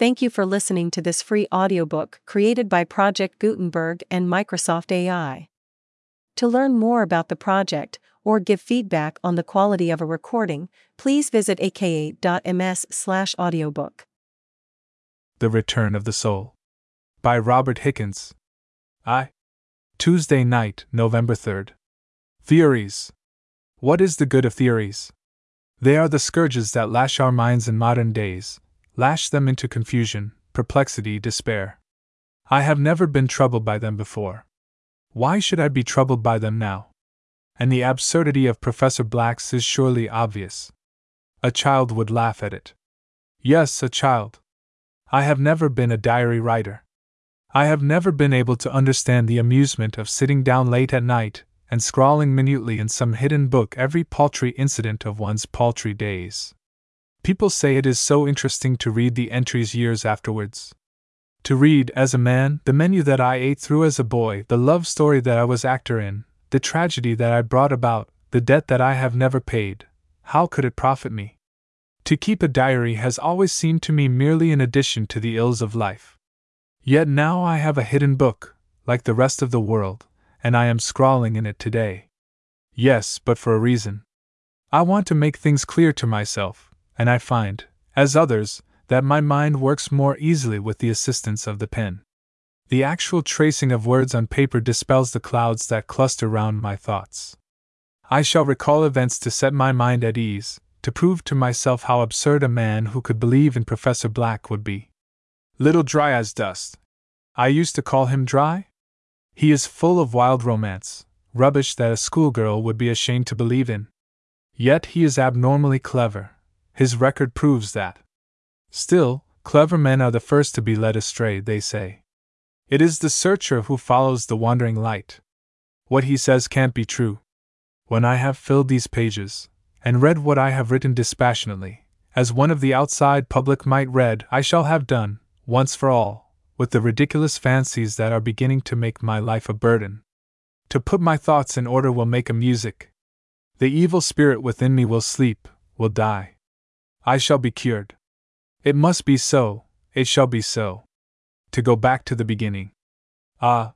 Thank you for listening to this free audiobook created by Project Gutenberg and Microsoft AI. To learn more about the project or give feedback on the quality of a recording, please visit aka.ms/audiobook. The Return of the Soul by Robert Hichens. I. Tuesday night, November 3rd. Theories. What is the good of theories? They are the scourges that lash our minds in modern days, lash them into confusion, perplexity, despair. I have never been troubled by them before. Why should I be troubled by them now? And the absurdity of Professor Black's is surely obvious. A child would laugh at it. Yes, a child. I have never been a diary writer. I have never been able to understand the amusement of sitting down late at night and scrawling minutely in some hidden book every paltry incident of one's paltry days. People say it is so interesting to read the entries years afterwards. To read, as a man, the menu that I ate through as a boy, the love story that I was actor in, the tragedy that I brought about, the debt that I have never paid, how could it profit me? To keep a diary has always seemed to me merely an addition to the ills of life. Yet now I have a hidden book, like the rest of the world, and I am scrawling in it today. Yes, but for a reason. I want to make things clear to myself, and I find, as others, that my mind works more easily with the assistance of the pen. The actual tracing of words on paper dispels the clouds that cluster round my thoughts. I shall recall events to set my mind at ease, to prove to myself how absurd a man who could believe in Professor Black would be. Little dry as dust. I used to call him dry? He is full of wild romance, rubbish that a schoolgirl would be ashamed to believe in. Yet he is abnormally clever. His record proves that. Still, clever men are the first to be led astray, they say. It is the searcher who follows the wandering light. What he says can't be true. When I have filled these pages, and read what I have written dispassionately, as one of the outside public might read, I shall have done, once for all, with the ridiculous fancies that are beginning to make my life a burden. To put my thoughts in order will make a music. The evil spirit within me will sleep, will die. I shall be cured. It must be so, it shall be so. To go back to the beginning. Ah!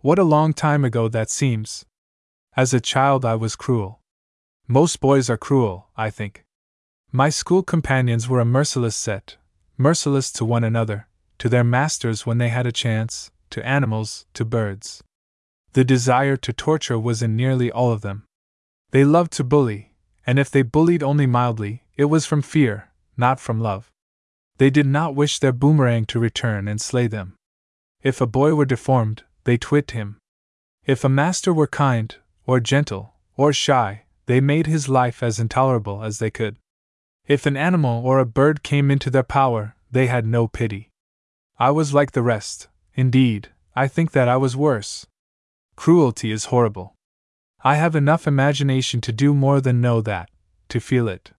What a long time ago that seems! As a child, I was cruel. Most boys are cruel, I think. My school companions were a merciless set, merciless to one another, to their masters when they had a chance, to animals, to birds. The desire to torture was in nearly all of them. They loved to bully, and if they bullied only mildly, it was from fear, not from love. They did not wish their boomerang to return and slay them. If a boy were deformed, they twit him. If a master were kind, or gentle, or shy, they made his life as intolerable as they could. If an animal or a bird came into their power, they had no pity. I was like the rest, indeed, I think that I was worse. Cruelty is horrible. I have enough imagination to do more than know that, to feel it.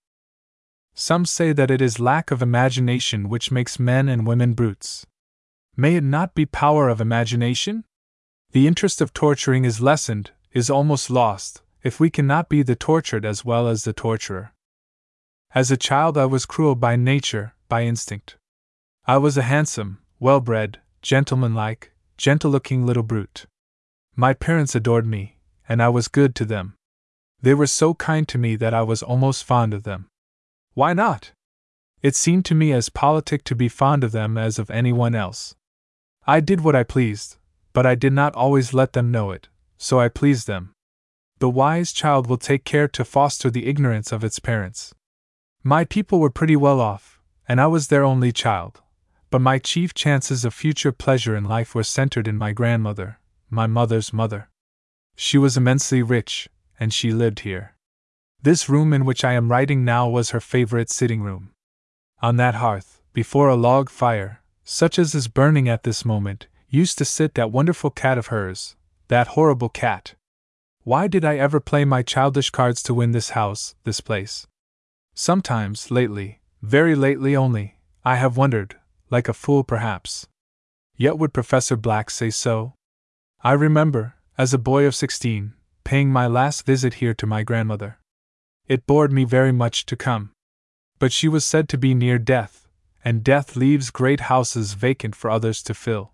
Some say that it is lack of imagination which makes men and women brutes. May it not be power of imagination? The interest of torturing is lessened, is almost lost, if we cannot be the tortured as well as the torturer. As a child, I was cruel by nature, by instinct. I was a handsome, well bred, gentlemanlike, gentle looking little brute. My parents adored me, and I was good to them. They were so kind to me that I was almost fond of them. Why not? It seemed to me as politic to be fond of them as of anyone else. I did what I pleased, but I did not always let them know it, so I pleased them. The wise child will take care to foster the ignorance of its parents. My people were pretty well off, and I was their only child. But my chief chances of future pleasure in life were centered in my grandmother, my mother's mother. She was immensely rich, and she lived here. This room in which I am writing now was her favorite sitting room. On that hearth, before a log fire, such as is burning at this moment, used to sit that wonderful cat of hers, that horrible cat. Why did I ever play my childish cards to win this house, this place? Sometimes, lately, very lately only, I have wondered, like a fool perhaps. Yet would Professor Black say so? I remember, as a boy of sixteen, paying my last visit here to my grandmother. It bored me very much to come. But she was said to be near death, and death leaves great houses vacant for others to fill.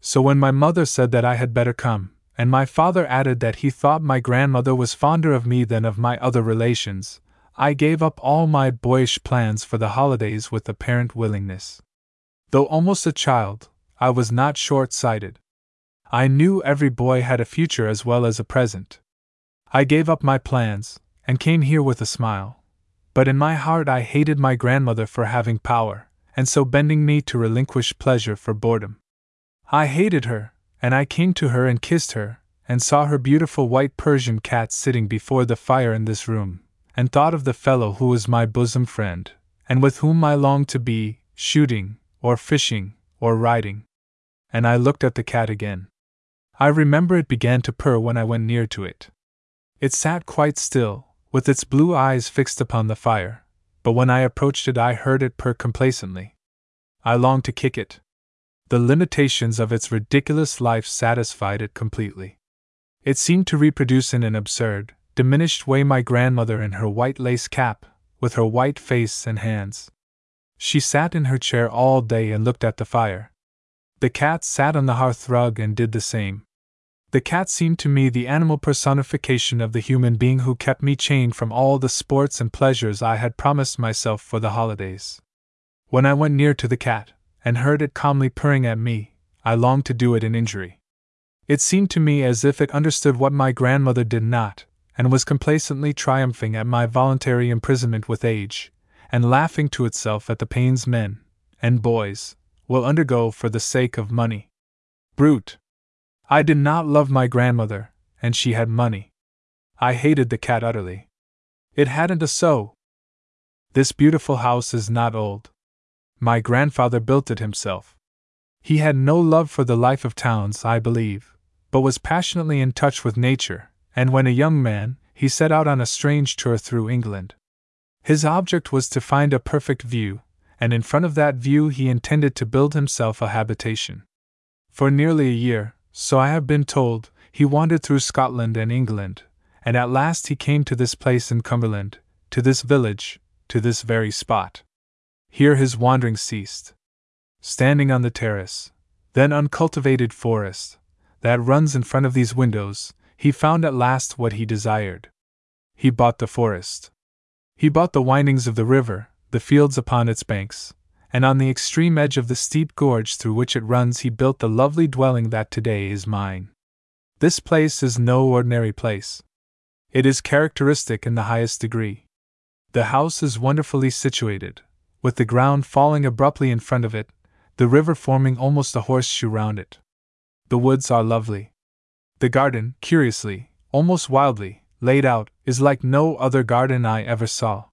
So when my mother said that I had better come, and my father added that he thought my grandmother was fonder of me than of my other relations, I gave up all my boyish plans for the holidays with apparent willingness. Though almost a child, I was not short sighted. I knew every boy had a future as well as a present. I gave up my plans, and came here with a smile. But in my heart I hated my grandmother for having power, and so bending me to relinquish pleasure for boredom. I hated her, and I came to her and kissed her, and saw her beautiful white Persian cat sitting before the fire in this room, and thought of the fellow who was my bosom friend, and with whom I longed to be, shooting, or fishing, or riding. And I looked at the cat again. I remember it began to purr when I went near to it. It sat quite still, with its blue eyes fixed upon the fire, but when I approached it, I heard it purr complacently. I longed to kick it. The limitations of its ridiculous life satisfied it completely. It seemed to reproduce in an absurd, diminished way my grandmother in her white lace cap, with her white face and hands. She sat in her chair all day and looked at the fire. The cat sat on the hearth rug and did the same. The cat seemed to me the animal personification of the human being who kept me chained from all the sports and pleasures I had promised myself for the holidays. When I went near to the cat, and heard it calmly purring at me, I longed to do it an injury. It seemed to me as if it understood what my grandmother did not, and was complacently triumphing at my voluntary imprisonment with age, and laughing to itself at the pains men, and boys, will undergo for the sake of money. Brute! I did not love my grandmother, and she had money. I hated the cat utterly. It hadn't a sou. This beautiful house is not old. My grandfather built it himself. He had no love for the life of towns, I believe, but was passionately in touch with nature, and when a young man, he set out on a strange tour through England. His object was to find a perfect view, and in front of that view he intended to build himself a habitation. For nearly a year, so I have been told, he wandered through Scotland and England, and at last he came to this place in Cumberland, to this village, to this very spot. Here his wandering ceased. Standing on the terrace, then uncultivated forest, that runs in front of these windows, he found at last what he desired. He bought the forest. He bought the windings of the river, the fields upon its banks, and on the extreme edge of the steep gorge through which it runs, he built the lovely dwelling that today is mine. This place is no ordinary place. It is characteristic in the highest degree. The house is wonderfully situated, with the ground falling abruptly in front of it, the river forming almost a horseshoe round it. The woods are lovely. The garden, curiously, almost wildly, laid out, is like no other garden I ever saw.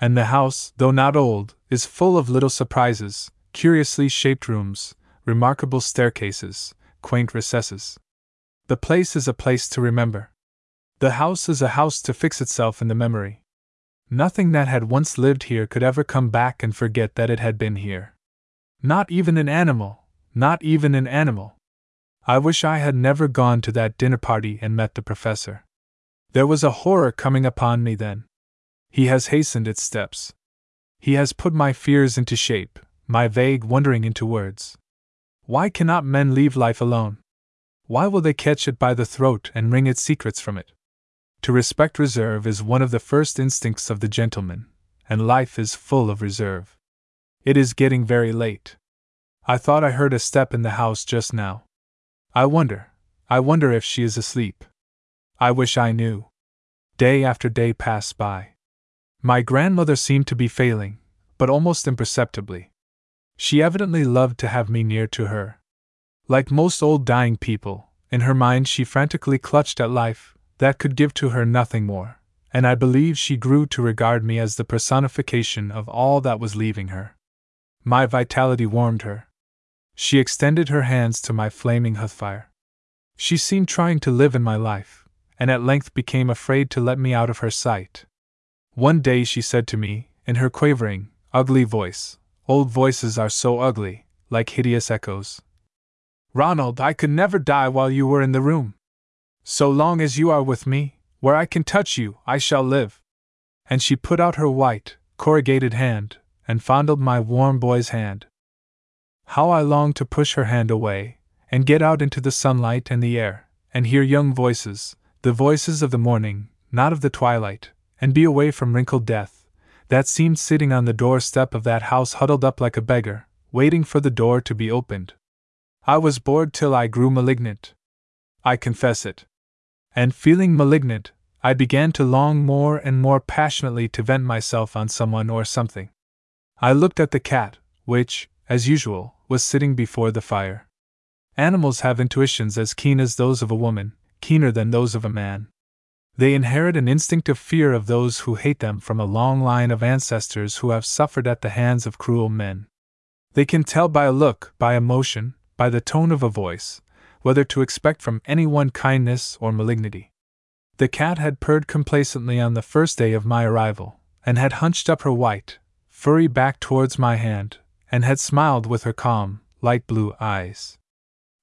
And the house, though not old, is full of little surprises, curiously shaped rooms, remarkable staircases, quaint recesses. The place is a place to remember. The house is a house to fix itself in the memory. Nothing that had once lived here could ever come back and forget that it had been here. Not even an animal, not even an animal. I wish I had never gone to that dinner party and met the professor. There was a horror coming upon me then. He has hastened its steps. He has put my fears into shape, my vague wondering into words. Why cannot men leave life alone? Why will they catch it by the throat and wring its secrets from it? To respect reserve is one of the first instincts of the gentleman, and life is full of reserve. It is getting very late. I thought I heard a step in the house just now. I wonder, I wonder if she is asleep. I wish I knew. Day after day passed by. My grandmother seemed to be failing, but almost imperceptibly. She evidently loved to have me near to her. Like most old dying people, in her mind she frantically clutched at life, that could give to her nothing more, and I believe she grew to regard me as the personification of all that was leaving her. My vitality warmed her. She extended her hands to my flaming hearthfire. She seemed trying to live in my life, and at length became afraid to let me out of her sight. One day she said to me, in her quavering, ugly voice, Old voices are so ugly, like hideous echoes. Ronald, I could never die while you were in the room. So long as you are with me, where I can touch you, I shall live. And she put out her white, corrugated hand, and fondled my warm boy's hand. How I longed to push her hand away, and get out into the sunlight and the air, and hear young voices, the voices of the morning, not of the twilight, and be away from wrinkled death, that seemed sitting on the doorstep of that house huddled up like a beggar, waiting for the door to be opened. I was bored till I grew malignant. I confess it. And feeling malignant, I began to long more and more passionately to vent myself on someone or something. I looked at the cat, which, as usual, was sitting before the fire. Animals have intuitions as keen as those of a woman, keener than those of a man. They inherit an instinctive fear of those who hate them from a long line of ancestors who have suffered at the hands of cruel men. They can tell by a look, by a motion, by the tone of a voice, whether to expect from anyone kindness or malignity. The cat had purred complacently on the first day of my arrival, and had hunched up her white, furry back towards my hand, and had smiled with her calm, light blue eyes.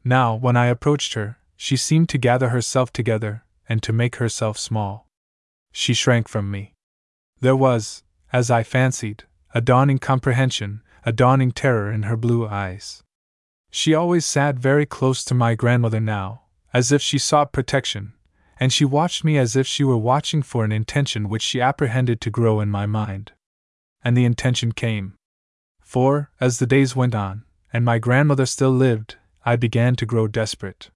Now, when I approached her, she seemed to gather herself together, and to make herself small. She shrank from me. There was, as I fancied, a dawning comprehension, a dawning terror in her blue eyes. She always sat very close to my grandmother now, as if she sought protection, and she watched me as if she were watching for an intention which she apprehended to grow in my mind. And the intention came. For, as the days went on, and my grandmother still lived, I began to grow desperate.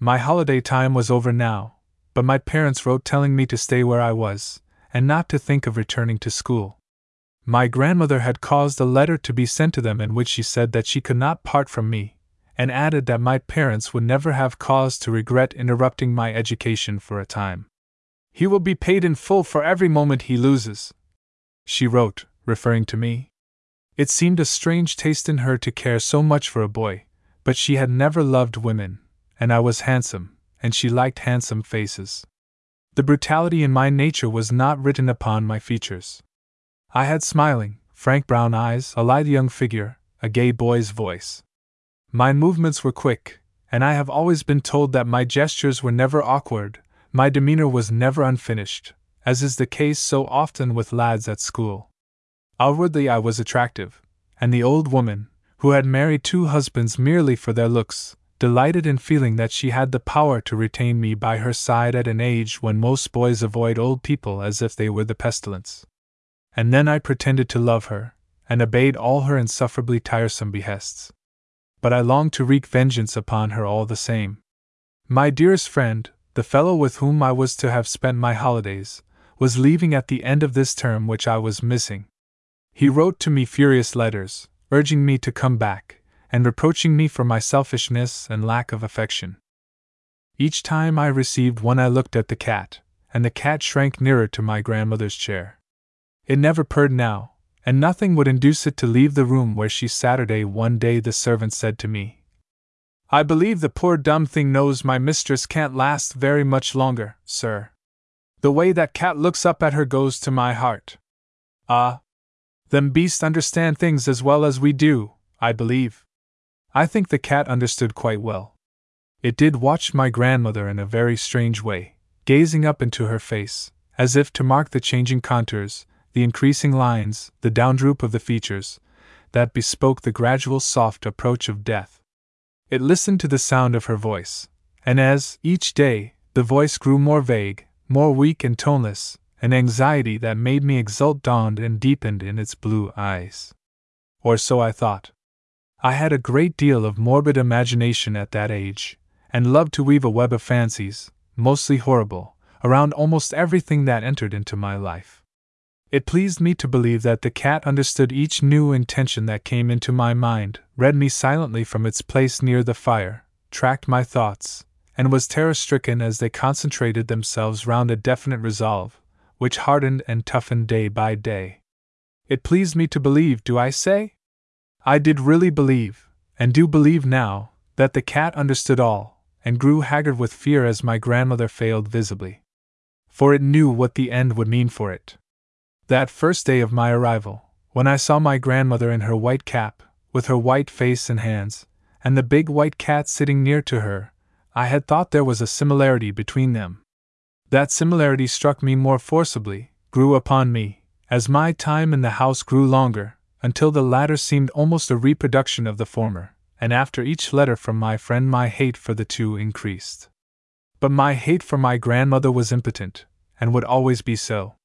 My holiday time was over now, but my parents wrote telling me to stay where I was, and not to think of returning to school. My grandmother had caused a letter to be sent to them in which she said that she could not part from me, and added that my parents would never have cause to regret interrupting my education for a time. He will be paid in full for every moment he loses, she wrote, referring to me. It seemed a strange taste in her to care so much for a boy, but she had never loved women, and I was handsome, and she liked handsome faces. The brutality in my nature was not written upon my features. I had smiling, frank brown eyes, a lithe young figure, a gay boy's voice. My movements were quick, and I have always been told that my gestures were never awkward, my demeanor was never unfinished, as is the case so often with lads at school. Outwardly, I was attractive, and the old woman, who had married two husbands merely for their looks, delighted in feeling that she had the power to retain me by her side at an age when most boys avoid old people as if they were the pestilence. And then I pretended to love her, and obeyed all her insufferably tiresome behests but I longed to wreak vengeance upon her all the same. My dearest friend, the fellow with whom I was to have spent my holidays, was leaving at the end of this term which I was missing. He wrote to me furious letters, urging me to come back, and reproaching me for my selfishness and lack of affection. Each time I received one, I looked at the cat, and the cat shrank nearer to my grandmother's chair. It never purred now, and nothing would induce it to leave the room where she Saturday one day the servant said to me. I believe the poor dumb thing knows my mistress can't last very much longer, sir. The way that cat looks up at her goes to my heart. Ah! Them beasts understand things as well as we do, I believe. I think the cat understood quite well. It did watch my grandmother in a very strange way, gazing up into her face, as if to mark the changing contours, the increasing lines, the downdroop of the features, that bespoke the gradual soft approach of death. It listened to the sound of her voice, and as, each day, the voice grew more vague, more weak and toneless, an anxiety that made me exult dawned and deepened in its blue eyes. Or so I thought. I had a great deal of morbid imagination at that age, and loved to weave a web of fancies, mostly horrible, around almost everything that entered into my life. It pleased me to believe that the cat understood each new intention that came into my mind, read me silently from its place near the fire, tracked my thoughts, and was terror stricken as they concentrated themselves round a definite resolve, which hardened and toughened day by day. It pleased me to believe, do I say? I did really believe, and do believe now, that the cat understood all, and grew haggard with fear as my grandmother failed visibly. For it knew what the end would mean for it. That first day of my arrival, when I saw my grandmother in her white cap, with her white face and hands, and the big white cat sitting near to her, I had thought there was a similarity between them. That similarity struck me more forcibly, grew upon me, as my time in the house grew longer, until the latter seemed almost a reproduction of the former, and after each letter from my friend, my hate for the two increased. But my hate for my grandmother was impotent, and would always be so.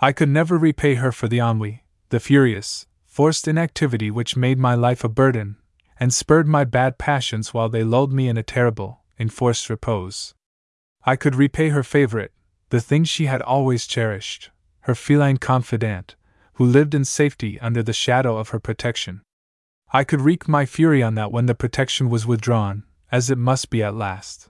I could never repay her for the ennui, the furious, forced inactivity which made my life a burden, and spurred my bad passions while they lulled me in a terrible, enforced repose. I could repay her favorite, the thing she had always cherished, her feline confidant, who lived in safety under the shadow of her protection. I could wreak my fury on that when the protection was withdrawn, as it must be at last.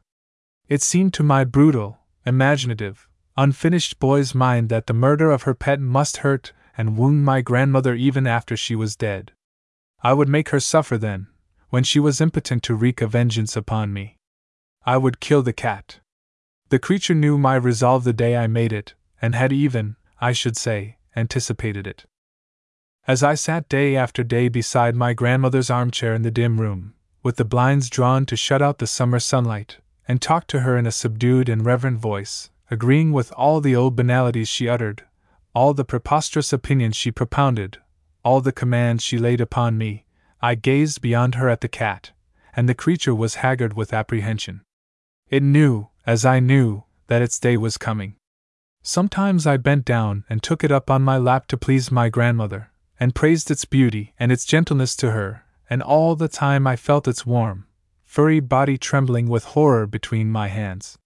It seemed to my brutal, imaginative, unfinished boy's mind that the murder of her pet must hurt and wound my grandmother even after she was dead. I would make her suffer then, when she was impotent to wreak a vengeance upon me. I would kill the cat. The creature knew my resolve the day I made it, and had even, I should say, anticipated it. As I sat day after day beside my grandmother's armchair in the dim room, with the blinds drawn to shut out the summer sunlight, and talked to her in a subdued and reverent voice, agreeing with all the old banalities she uttered, all the preposterous opinions she propounded, all the commands she laid upon me, I gazed beyond her at the cat, and the creature was haggard with apprehension. It knew, as I knew, that its day was coming. Sometimes I bent down and took it up on my lap to please my grandmother, and praised its beauty and its gentleness to her, and all the time I felt its warm, furry body trembling with horror between my hands.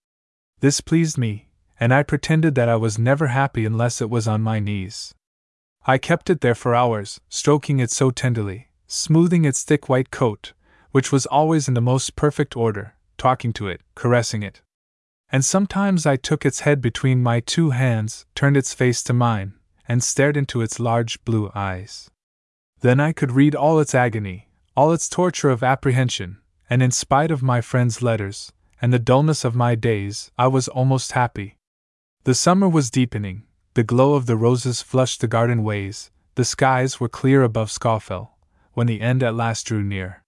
This pleased me, and I pretended that I was never happy unless it was on my knees. I kept it there for hours, stroking it so tenderly, smoothing its thick white coat, which was always in the most perfect order, talking to it, caressing it. And sometimes I took its head between my two hands, turned its face to mine, and stared into its large blue eyes. Then I could read all its agony, all its torture of apprehension, and in spite of my friend's letters, and the dullness of my days, I was almost happy. The summer was deepening, the glow of the roses flushed the garden ways, the skies were clear above Scawfell, when the end at last drew near.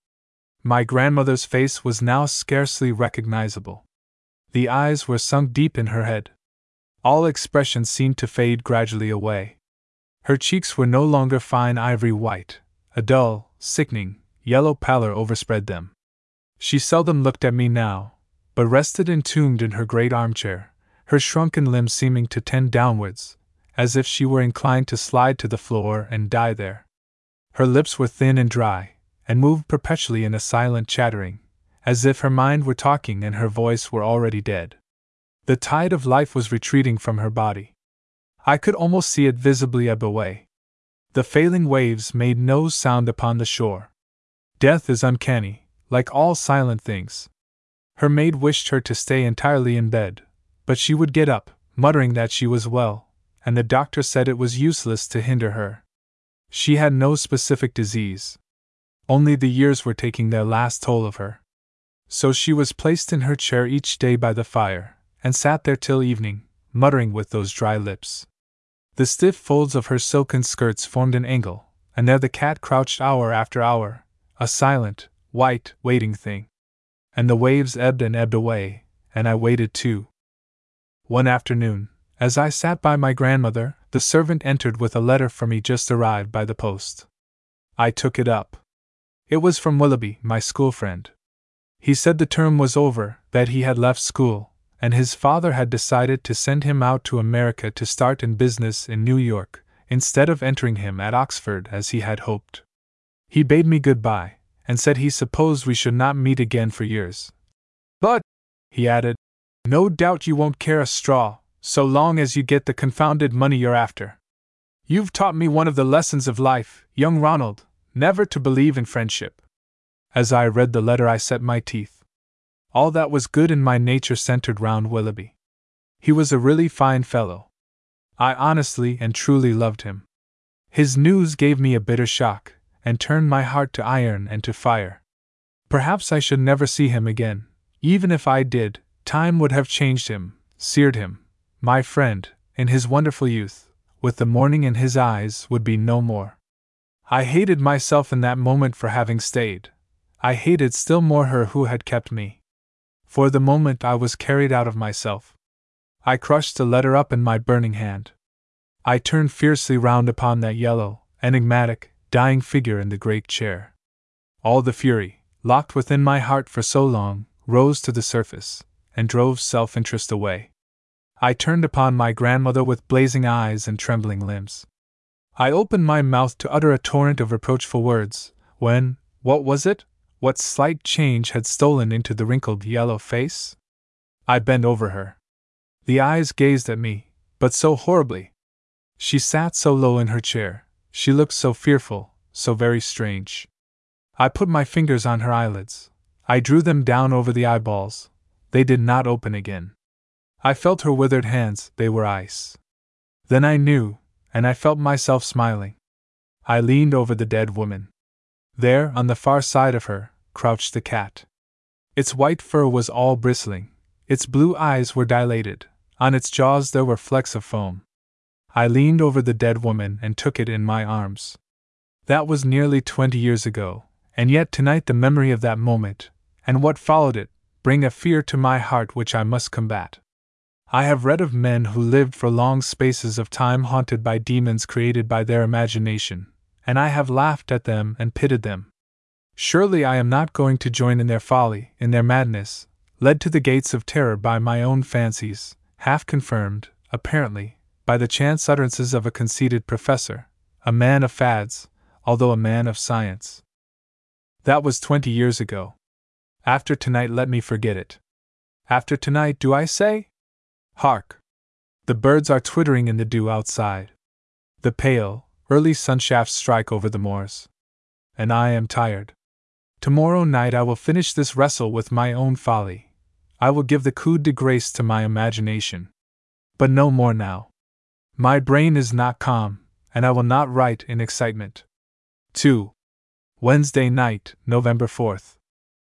My grandmother's face was now scarcely recognizable. The eyes were sunk deep in her head. All expression seemed to fade gradually away. Her cheeks were no longer fine ivory white, a dull, sickening, yellow pallor overspread them. She seldom looked at me now, but rested entombed in her great armchair, her shrunken limbs seeming to tend downwards, as if she were inclined to slide to the floor and die there. Her lips were thin and dry, and moved perpetually in a silent chattering, as if her mind were talking and her voice were already dead. The tide of life was retreating from her body. I could almost see it visibly ebb away. The failing waves made no sound upon the shore. Death is uncanny, like all silent things. Her maid wished her to stay entirely in bed, but she would get up, muttering that she was well, and the doctor said it was useless to hinder her. She had no specific disease. Only the years were taking their last toll of her. So she was placed in her chair each day by the fire, and sat there till evening, muttering with those dry lips. The stiff folds of her silken skirts formed an angle, and there the cat crouched hour after hour, a silent, white, waiting thing. And the waves ebbed and ebbed away, and I waited too. One afternoon, as I sat by my grandmother, the servant entered with a letter for me just arrived by the post. I took it up. It was from Willoughby, my school friend. He said the term was over, that he had left school, and his father had decided to send him out to America to start in business in New York, instead of entering him at Oxford as he had hoped. He bade me good bye, and said he supposed we should not meet again for years. But, he added, no doubt you won't care a straw, so long as you get the confounded money you're after. You've taught me one of the lessons of life, young Ronald, never to believe in friendship. As I read the letter, I set my teeth. All that was good in my nature centered round Willoughby. He was a really fine fellow. I honestly and truly loved him. His news gave me a bitter shock, and turned my heart to iron and to fire. Perhaps I should never see him again. Even if I did, time would have changed him, seared him. My friend, in his wonderful youth, with the morning in his eyes, would be no more. I hated myself in that moment for having stayed. I hated still more her who had kept me. For the moment I was carried out of myself. I crushed the letter up in my burning hand. I turned fiercely round upon that yellow, enigmatic, dying figure in the great chair. All the fury, locked within my heart for so long, rose to the surface, and drove self interest away. I turned upon my grandmother with blazing eyes and trembling limbs. I opened my mouth to utter a torrent of reproachful words, when, what was it? What slight change had stolen into the wrinkled yellow face? I bent over her. The eyes gazed at me, but so horribly. She sat so low in her chair, she looked so fearful, so very strange. I put my fingers on her eyelids. I drew them down over the eyeballs. They did not open again. I felt her withered hands, they were ice. Then I knew, and I felt myself smiling. I leaned over the dead woman. There, on the far side of her, crouched the cat. Its white fur was all bristling, its blue eyes were dilated, on its jaws there were flecks of foam. I leaned over the dead woman and took it in my arms. That was nearly twenty years ago, and yet tonight the memory of that moment, and what followed it, bring a fear to my heart which I must combat. I have read of men who lived for long spaces of time haunted by demons created by their imagination, and I have laughed at them and pitied them. Surely I am not going to join in their folly, in their madness, led to the gates of terror by my own fancies, half confirmed, apparently, by the chance utterances of a conceited professor, a man of fads, although a man of science. That was twenty years ago. After tonight, let me forget it. After tonight, do I say? Hark! The birds are twittering in the dew outside. The pale, early sunshafts strike over the moors. And I am tired. Tomorrow night I will finish this wrestle with my own folly. I will give the coup de grace to my imagination. But no more now. My brain is not calm, and I will not write in excitement. 2. Wednesday night, November 4th.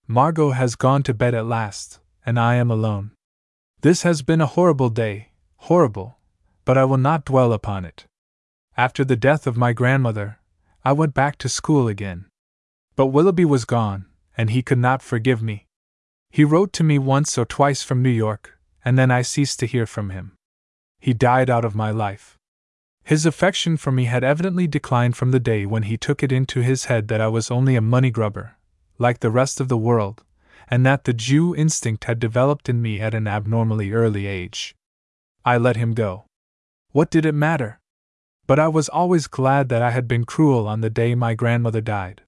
Margot has gone to bed at last, and I am alone. This has been a horrible day, horrible, but I will not dwell upon it. After the death of my grandmother, I went back to school again. But Willoughby was gone, and he could not forgive me. He wrote to me once or twice from New York, and then I ceased to hear from him. He died out of my life. His affection for me had evidently declined from the day when he took it into his head that I was only a money grubber, like the rest of the world, and that the Jew instinct had developed in me at an abnormally early age. I let him go. What did it matter? But I was always glad that I had been cruel on the day my grandmother died.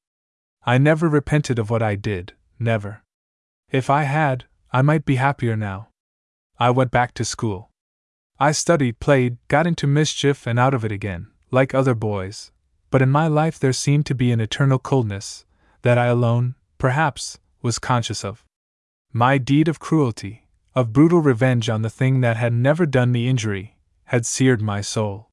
I never repented of what I did, never. If I had, I might be happier now. I went back to school. I studied, played, got into mischief and out of it again, like other boys, but in my life there seemed to be an eternal coldness, that I alone, perhaps, was conscious of. My deed of cruelty, of brutal revenge on the thing that had never done me injury, had seared my soul.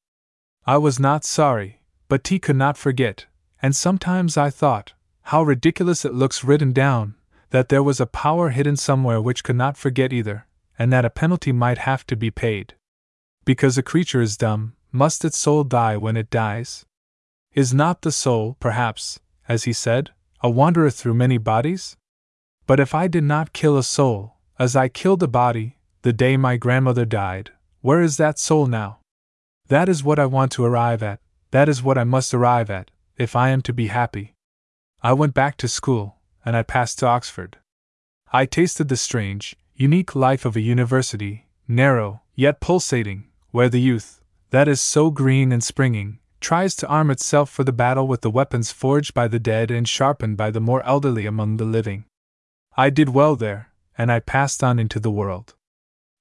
I was not sorry, but T could not forget, and sometimes I thought, how ridiculous it looks written down, that there was a power hidden somewhere which could not forget either, and that a penalty might have to be paid. Because a creature is dumb, must its soul die when it dies? Is not the soul, perhaps, as he said, a wanderer through many bodies? But if I did not kill a soul, as I killed a body, the day my grandmother died, where is that soul now? That is what I want to arrive at, that is what I must arrive at, if I am to be happy. I went back to school, and I passed to Oxford. I tasted the strange, unique life of a university, narrow, yet pulsating, where the youth, that is so green and springing, tries to arm itself for the battle with the weapons forged by the dead and sharpened by the more elderly among the living. I did well there, and I passed on into the world.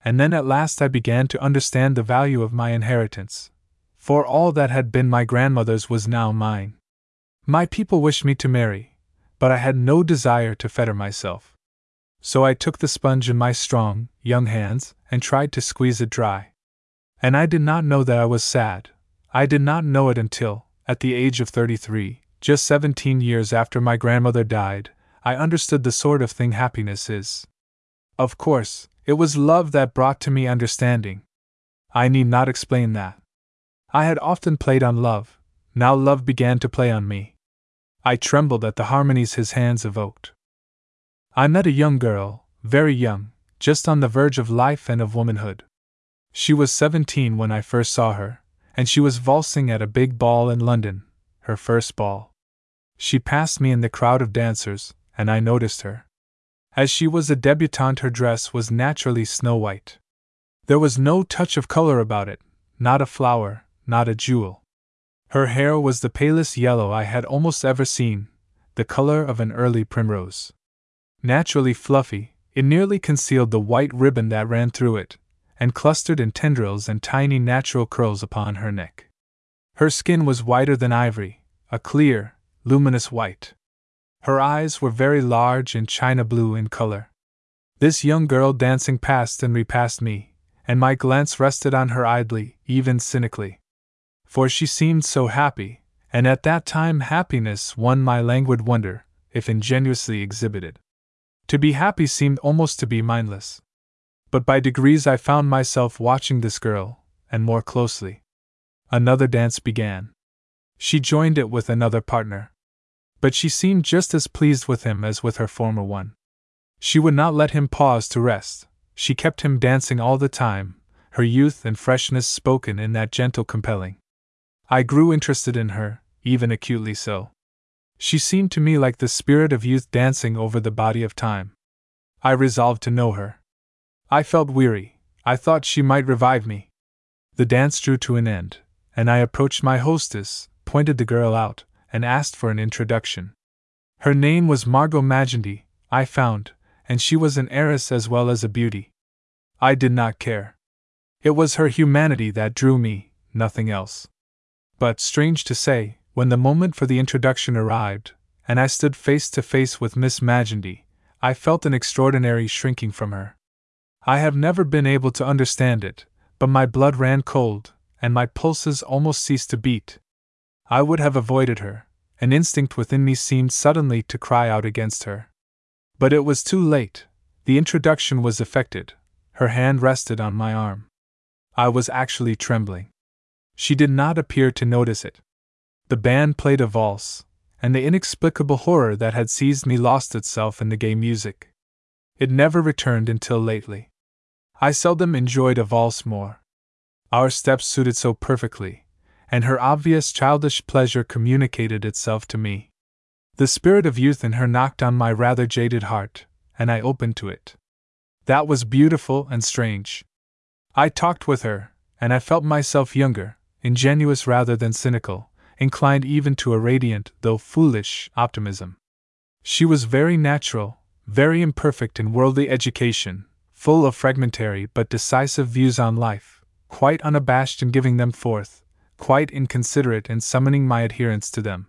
And then at last I began to understand the value of my inheritance, for all that had been my grandmother's was now mine. My people wished me to marry, but I had no desire to fetter myself. So I took the sponge in my strong, young hands and tried to squeeze it dry. And I did not know that I was sad. I did not know it until, at the age of 33, just 17 years after my grandmother died, I understood the sort of thing happiness is. Of course, it was love that brought to me understanding. I need not explain that. I had often played on love, now love began to play on me. I trembled at the harmonies his hands evoked. I met a young girl, very young, just on the verge of life and of womanhood. She was seventeen when I first saw her, and she was valsing at a big ball in London, her first ball. She passed me in the crowd of dancers, and I noticed her. As she was a debutante, her dress was naturally snow white. There was no touch of color about it, not a flower, not a jewel. Her hair was the palest yellow I had almost ever seen, the color of an early primrose. Naturally fluffy, it nearly concealed the white ribbon that ran through it, and clustered in tendrils and tiny natural curls upon her neck. Her skin was whiter than ivory, a clear, luminous white. Her eyes were very large and china blue in color. This young girl dancing past and repassed me, and my glance rested on her idly, even cynically. For she seemed so happy, and at that time happiness won my languid wonder, if ingenuously exhibited. To be happy seemed almost to be mindless. But by degrees I found myself watching this girl, and more closely. Another dance began. She joined it with another partner. But she seemed just as pleased with him as with her former one. She would not let him pause to rest, she kept him dancing all the time, her youth and freshness spoken in that gentle compelling. I grew interested in her, even acutely so. She seemed to me like the spirit of youth dancing over the body of time. I resolved to know her. I felt weary, I thought she might revive me. The dance drew to an end, and I approached my hostess, pointed the girl out, and asked for an introduction. Her name was Margot Magendie, I found, and she was an heiress as well as a beauty. I did not care. It was her humanity that drew me, nothing else. But, strange to say, when the moment for the introduction arrived, and I stood face to face with Miss Magendie, I felt an extraordinary shrinking from her. I have never been able to understand it, but my blood ran cold, and my pulses almost ceased to beat. I would have avoided her, an instinct within me seemed suddenly to cry out against her. But it was too late, the introduction was effected, her hand rested on my arm. I was actually trembling. She did not appear to notice it. The band played a valse, and the inexplicable horror that had seized me lost itself in the gay music. It never returned until lately. I seldom enjoyed a valse more. Our steps suited so perfectly, and her obvious childish pleasure communicated itself to me. The spirit of youth in her knocked on my rather jaded heart, and I opened to it. That was beautiful and strange. I talked with her, and I felt myself younger, ingenuous rather than cynical, inclined even to a radiant, though foolish, optimism. She was very natural, very imperfect in worldly education, full of fragmentary but decisive views on life, quite unabashed in giving them forth, quite inconsiderate in summoning my adherence to them.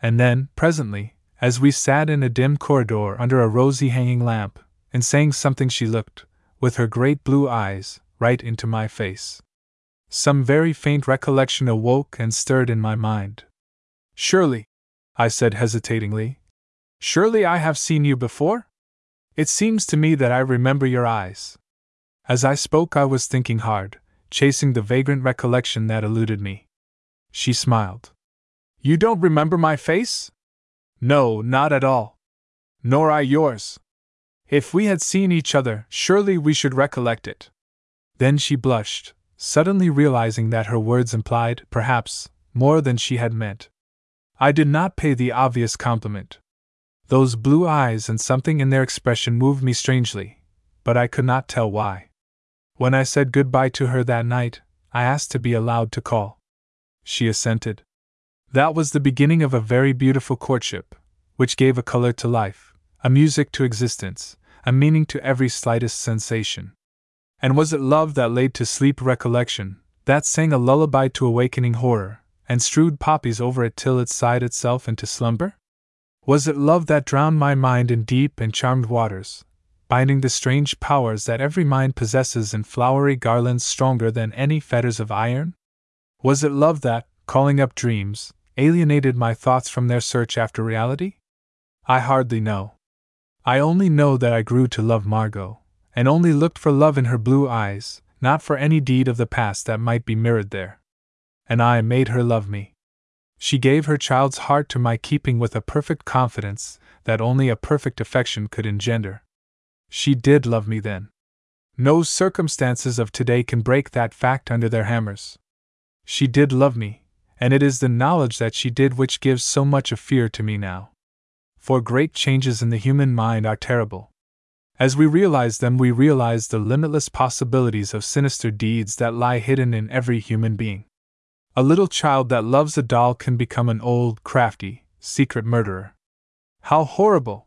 And then, presently, as we sat in a dim corridor under a rosy hanging lamp, and saying something, she looked, with her great blue eyes, right into my face. Some very faint recollection awoke and stirred in my mind. Surely, I said hesitatingly, surely I have seen you before? It seems to me that I remember your eyes. As I spoke, I was thinking hard, chasing the vagrant recollection that eluded me. She smiled. You don't remember my face? No, not at all. Nor I yours. If we had seen each other, surely we should recollect it. Then she blushed, suddenly realizing that her words implied, perhaps, more than she had meant. I did not pay the obvious compliment. Those blue eyes and something in their expression moved me strangely, but I could not tell why. When I said goodbye to her that night, I asked to be allowed to call. She assented. That was the beginning of a very beautiful courtship, which gave a color to life, a music to existence, a meaning to every slightest sensation. And was it love that laid to sleep recollection, that sang a lullaby to awakening horror, and strewed poppies over it till it sighed itself into slumber? Was it love that drowned my mind in deep and charmed waters, binding the strange powers that every mind possesses in flowery garlands stronger than any fetters of iron? Was it love that, calling up dreams, alienated my thoughts from their search after reality? I hardly know. I only know that I grew to love Margot, and only looked for love in her blue eyes, not for any deed of the past that might be mirrored there. And I made her love me. She gave her child's heart to my keeping with a perfect confidence that only a perfect affection could engender. She did love me then. No circumstances of today can break that fact under their hammers. She did love me, and it is the knowledge that she did which gives so much of fear to me now. For great changes in the human mind are terrible. As we realize them, we realize the limitless possibilities of sinister deeds that lie hidden in every human being. A little child that loves a doll can become an old, crafty, secret murderer. How horrible!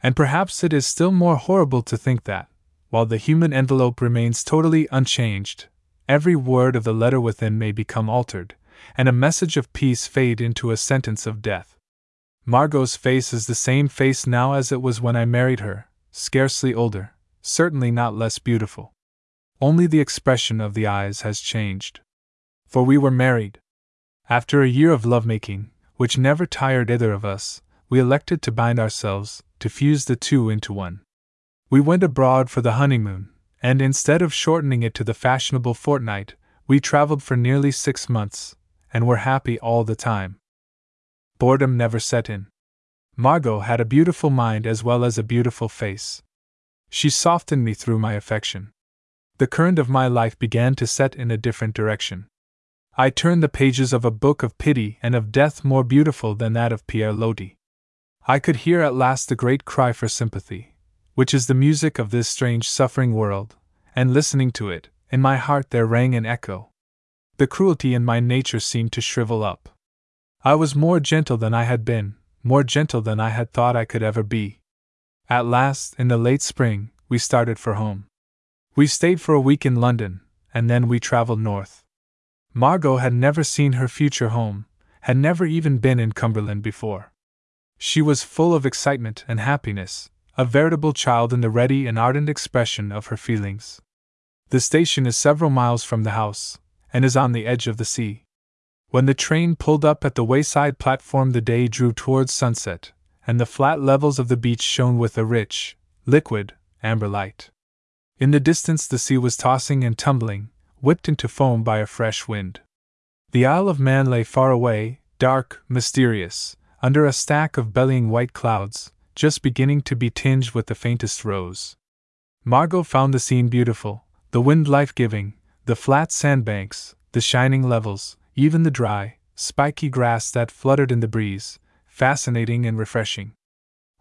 And perhaps it is still more horrible to think that, while the human envelope remains totally unchanged, every word of the letter within may become altered, and a message of peace fade into a sentence of death. Margot's face is the same face now as it was when I married her, scarcely older, certainly not less beautiful. Only the expression of the eyes has changed. For we were married. After a year of lovemaking, which never tired either of us, we elected to bind ourselves, to fuse the two into one. We went abroad for the honeymoon, and instead of shortening it to the fashionable fortnight, we traveled for nearly six months, and were happy all the time. Boredom never set in. Margot had a beautiful mind as well as a beautiful face. She softened me through my affection. The current of my life began to set in a different direction. I turned the pages of a book of pity and of death more beautiful than that of Pierre Loti. I could hear at last the great cry for sympathy, which is the music of this strange suffering world, and listening to it, in my heart there rang an echo. The cruelty in my nature seemed to shrivel up. I was more gentle than I had been, more gentle than I had thought I could ever be. At last, in the late spring, we started for home. We stayed for a week in London, and then we traveled north. Margot had never seen her future home, had never even been in Cumberland before. She was full of excitement and happiness, a veritable child in the ready and ardent expression of her feelings. The station is several miles from the house, and is on the edge of the sea. When the train pulled up at the wayside platform, the day drew towards sunset, and the flat levels of the beach shone with a rich, liquid, amber light. In the distance, the sea was tossing and tumbling, whipped into foam by a fresh wind. The Isle of Man lay far away, dark, mysterious, under a stack of bellying white clouds, just beginning to be tinged with the faintest rose. Margot found the scene beautiful, the wind life giving, the flat sandbanks, the shining levels, even the dry, spiky grass that fluttered in the breeze, fascinating and refreshing.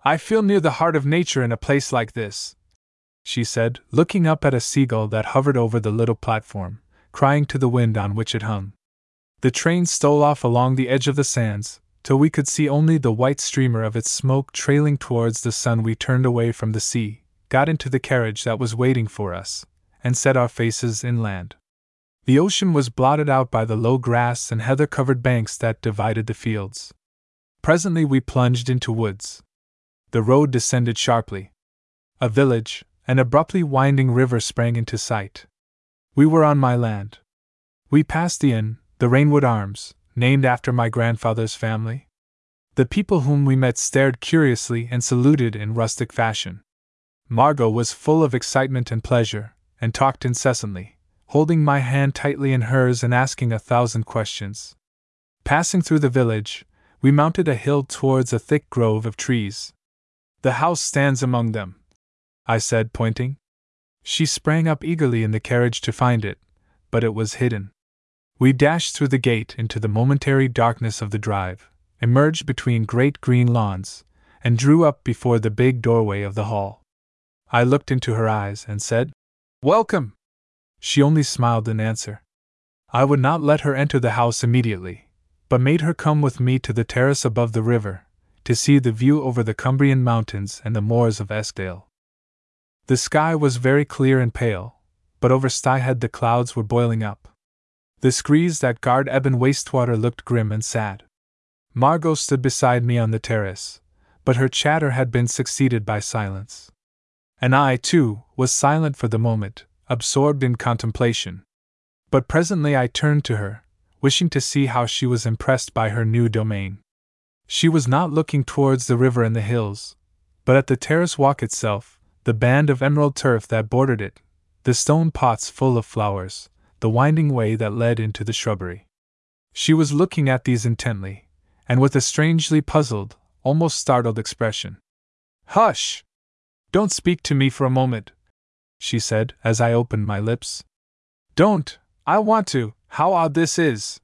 I feel near the heart of nature in a place like this, she said, looking up at a seagull that hovered over the little platform, crying to the wind on which it hung. The train stole off along the edge of the sands, till we could see only the white streamer of its smoke trailing towards the sun. We turned away from the sea, got into the carriage that was waiting for us, and set our faces inland. The ocean was blotted out by the low grass and heather covered banks that divided the fields. Presently we plunged into woods. The road descended sharply. A village, an abruptly winding river sprang into sight. We were on my land. We passed the inn, the Rainwood Arms, named after my grandfather's family? The people whom we met stared curiously and saluted in rustic fashion. Margot was full of excitement and pleasure, and talked incessantly, holding my hand tightly in hers and asking a thousand questions. Passing through the village, we mounted a hill towards a thick grove of trees. The house stands among them, I said, pointing. She sprang up eagerly in the carriage to find it, but it was hidden. We dashed through the gate into the momentary darkness of the drive, emerged between great green lawns, and drew up before the big doorway of the hall. I looked into her eyes and said, Welcome! She only smiled in answer. I would not let her enter the house immediately, but made her come with me to the terrace above the river, to see the view over the Cumbrian mountains and the moors of Eskdale. The sky was very clear and pale, but over Styhead the clouds were boiling up. The screes that guard Ebon Wastwater looked grim and sad. Margot stood beside me on the terrace, but her chatter had been succeeded by silence. And I, too, was silent for the moment, absorbed in contemplation. But presently I turned to her, wishing to see how she was impressed by her new domain. She was not looking towards the river and the hills, but at the terrace walk itself, the band of emerald turf that bordered it, the stone pots full of flowers, the winding way that led into the shrubbery. She was looking at these intently, and with a strangely puzzled, almost startled expression. Hush! Don't speak to me for a moment, she said as I opened my lips. Don't, I want to, how odd this is!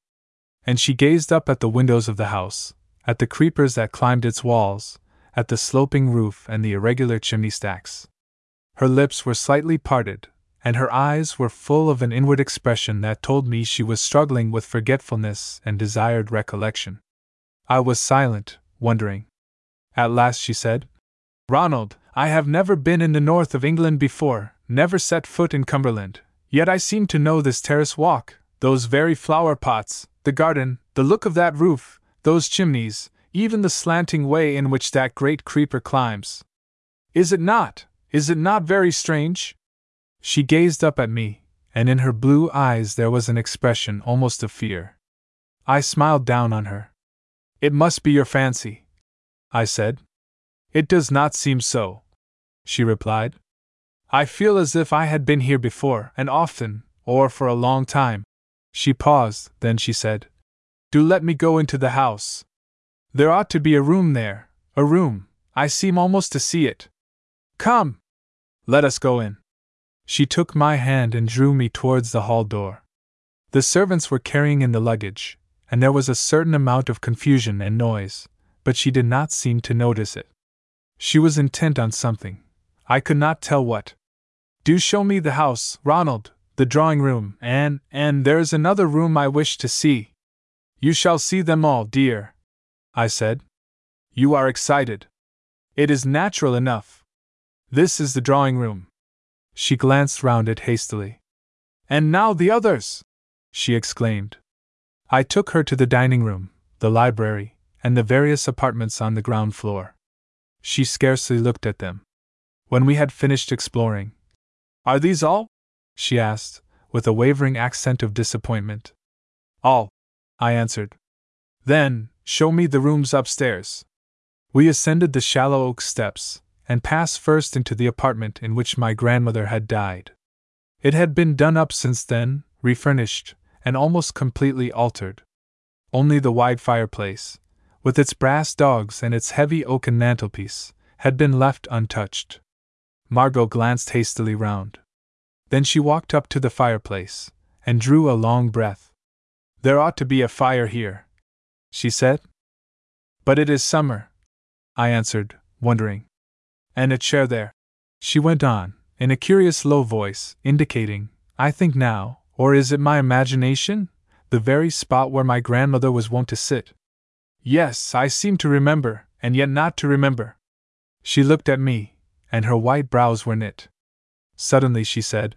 And she gazed up at the windows of the house, at the creepers that climbed its walls, at the sloping roof and the irregular chimney stacks. Her lips were slightly parted, and her eyes were full of an inward expression that told me she was struggling with forgetfulness and desired recollection. I was silent, wondering. At last she said, Ronald, I have never been in the north of England before, never set foot in Cumberland, yet I seem to know this terrace walk, those very flower pots, the garden, the look of that roof, those chimneys, even the slanting way in which that great creeper climbs. Is it not, is it not very strange? She gazed up at me, and in her blue eyes there was an expression almost of fear. I smiled down on her. It must be your fancy, I said. It does not seem so, she replied. I feel as if I had been here before, and often, or for a long time. She paused, then she said, Do let me go into the house. There ought to be a room there, a room, I seem almost to see it. Come! Let us go in. She took my hand and drew me towards the hall door. The servants were carrying in the luggage, and there was a certain amount of confusion and noise, but she did not seem to notice it. She was intent on something. I could not tell what. Do show me the house, Ronald, the drawing room, and, and there's another room I wish to see. You shall see them all, dear, I said. You are excited. It is natural enough. This is the drawing room. She glanced round it hastily. And now the others! she exclaimed. I took her to the dining room, the library, and the various apartments on the ground floor. She scarcely looked at them. When we had finished exploring, Are these all? she asked, with a wavering accent of disappointment. All, I answered. Then, show me the rooms upstairs. We ascended the shallow oak steps, and passed first into the apartment in which my grandmother had died. It had been done up since then, refurnished, and almost completely altered. Only the wide fireplace, with its brass dogs and its heavy oaken mantelpiece, had been left untouched. Margot glanced hastily round. Then she walked up to the fireplace, and drew a long breath. There ought to be a fire here, she said. But it is summer, I answered, wondering and a chair there. She went on, in a curious low voice, indicating, I think now, or is it my imagination, the very spot where my grandmother was wont to sit. Yes, I seem to remember, and yet not to remember. She looked at me, and her white brows were knit. Suddenly she said,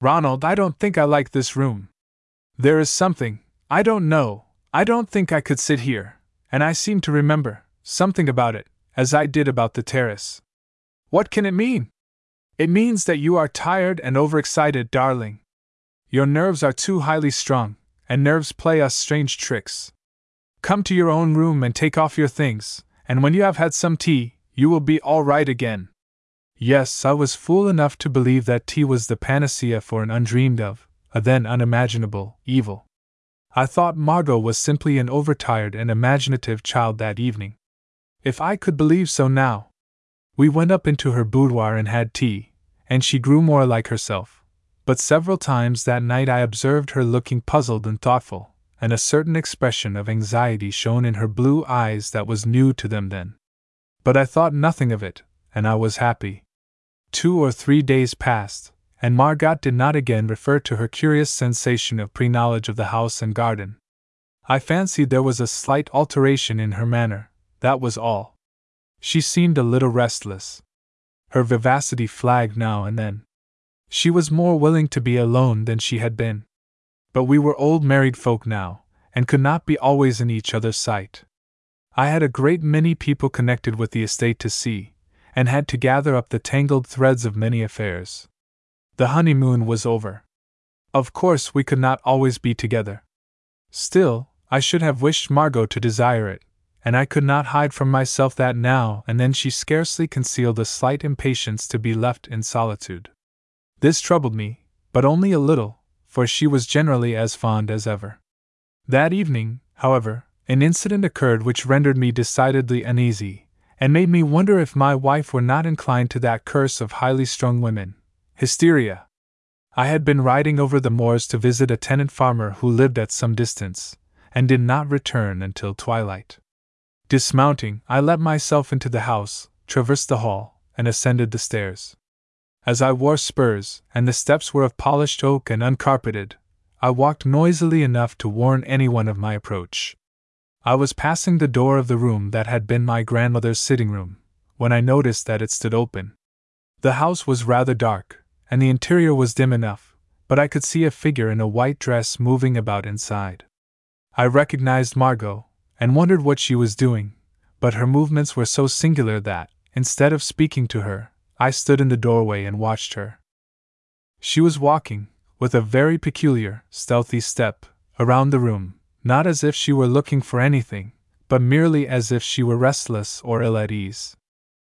Ronald, I don't think I like this room. There is something, I don't know, I don't think I could sit here, and I seem to remember something about it, as I did about the terrace. What can it mean? It means that you are tired and overexcited, darling. Your nerves are too highly strung, and nerves play us strange tricks. Come to your own room and take off your things, and when you have had some tea, you will be all right again. Yes, I was fool enough to believe that tea was the panacea for an undreamed of, a then unimaginable, evil. I thought Margot was simply an overtired and imaginative child that evening. If I could believe so now, we went up into her boudoir and had tea, and she grew more like herself. But several times that night I observed her looking puzzled and thoughtful, and a certain expression of anxiety shone in her blue eyes that was new to them then. But I thought nothing of it, and I was happy. Two or three days passed, and Margot did not again refer to her curious sensation of pre knowledge of the house and garden. I fancied there was a slight alteration in her manner, that was all. She seemed a little restless. Her vivacity flagged now and then. She was more willing to be alone than she had been. But we were old married folk now, and could not be always in each other's sight. I had a great many people connected with the estate to see, and had to gather up the tangled threads of many affairs. The honeymoon was over. Of course, we could not always be together. Still, I should have wished Margot to desire it, and I could not hide from myself that now and then she scarcely concealed a slight impatience to be left in solitude. This troubled me, but only a little, for she was generally as fond as ever. That evening, however, an incident occurred which rendered me decidedly uneasy, and made me wonder if my wife were not inclined to that curse of highly strung women hysteria. I had been riding over the moors to visit a tenant farmer who lived at some distance, and did not return until twilight. Dismounting, I let myself into the house, traversed the hall, and ascended the stairs. As I wore spurs, and the steps were of polished oak and uncarpeted, I walked noisily enough to warn anyone of my approach. I was passing the door of the room that had been my grandmother's sitting room, when I noticed that it stood open. The house was rather dark, and the interior was dim enough, but I could see a figure in a white dress moving about inside. I recognized Margot, and wondered what she was doing, but her movements were so singular that, instead of speaking to her, I stood in the doorway and watched her. She was walking, with a very peculiar, stealthy step, around the room, not as if she were looking for anything, but merely as if she were restless or ill at ease.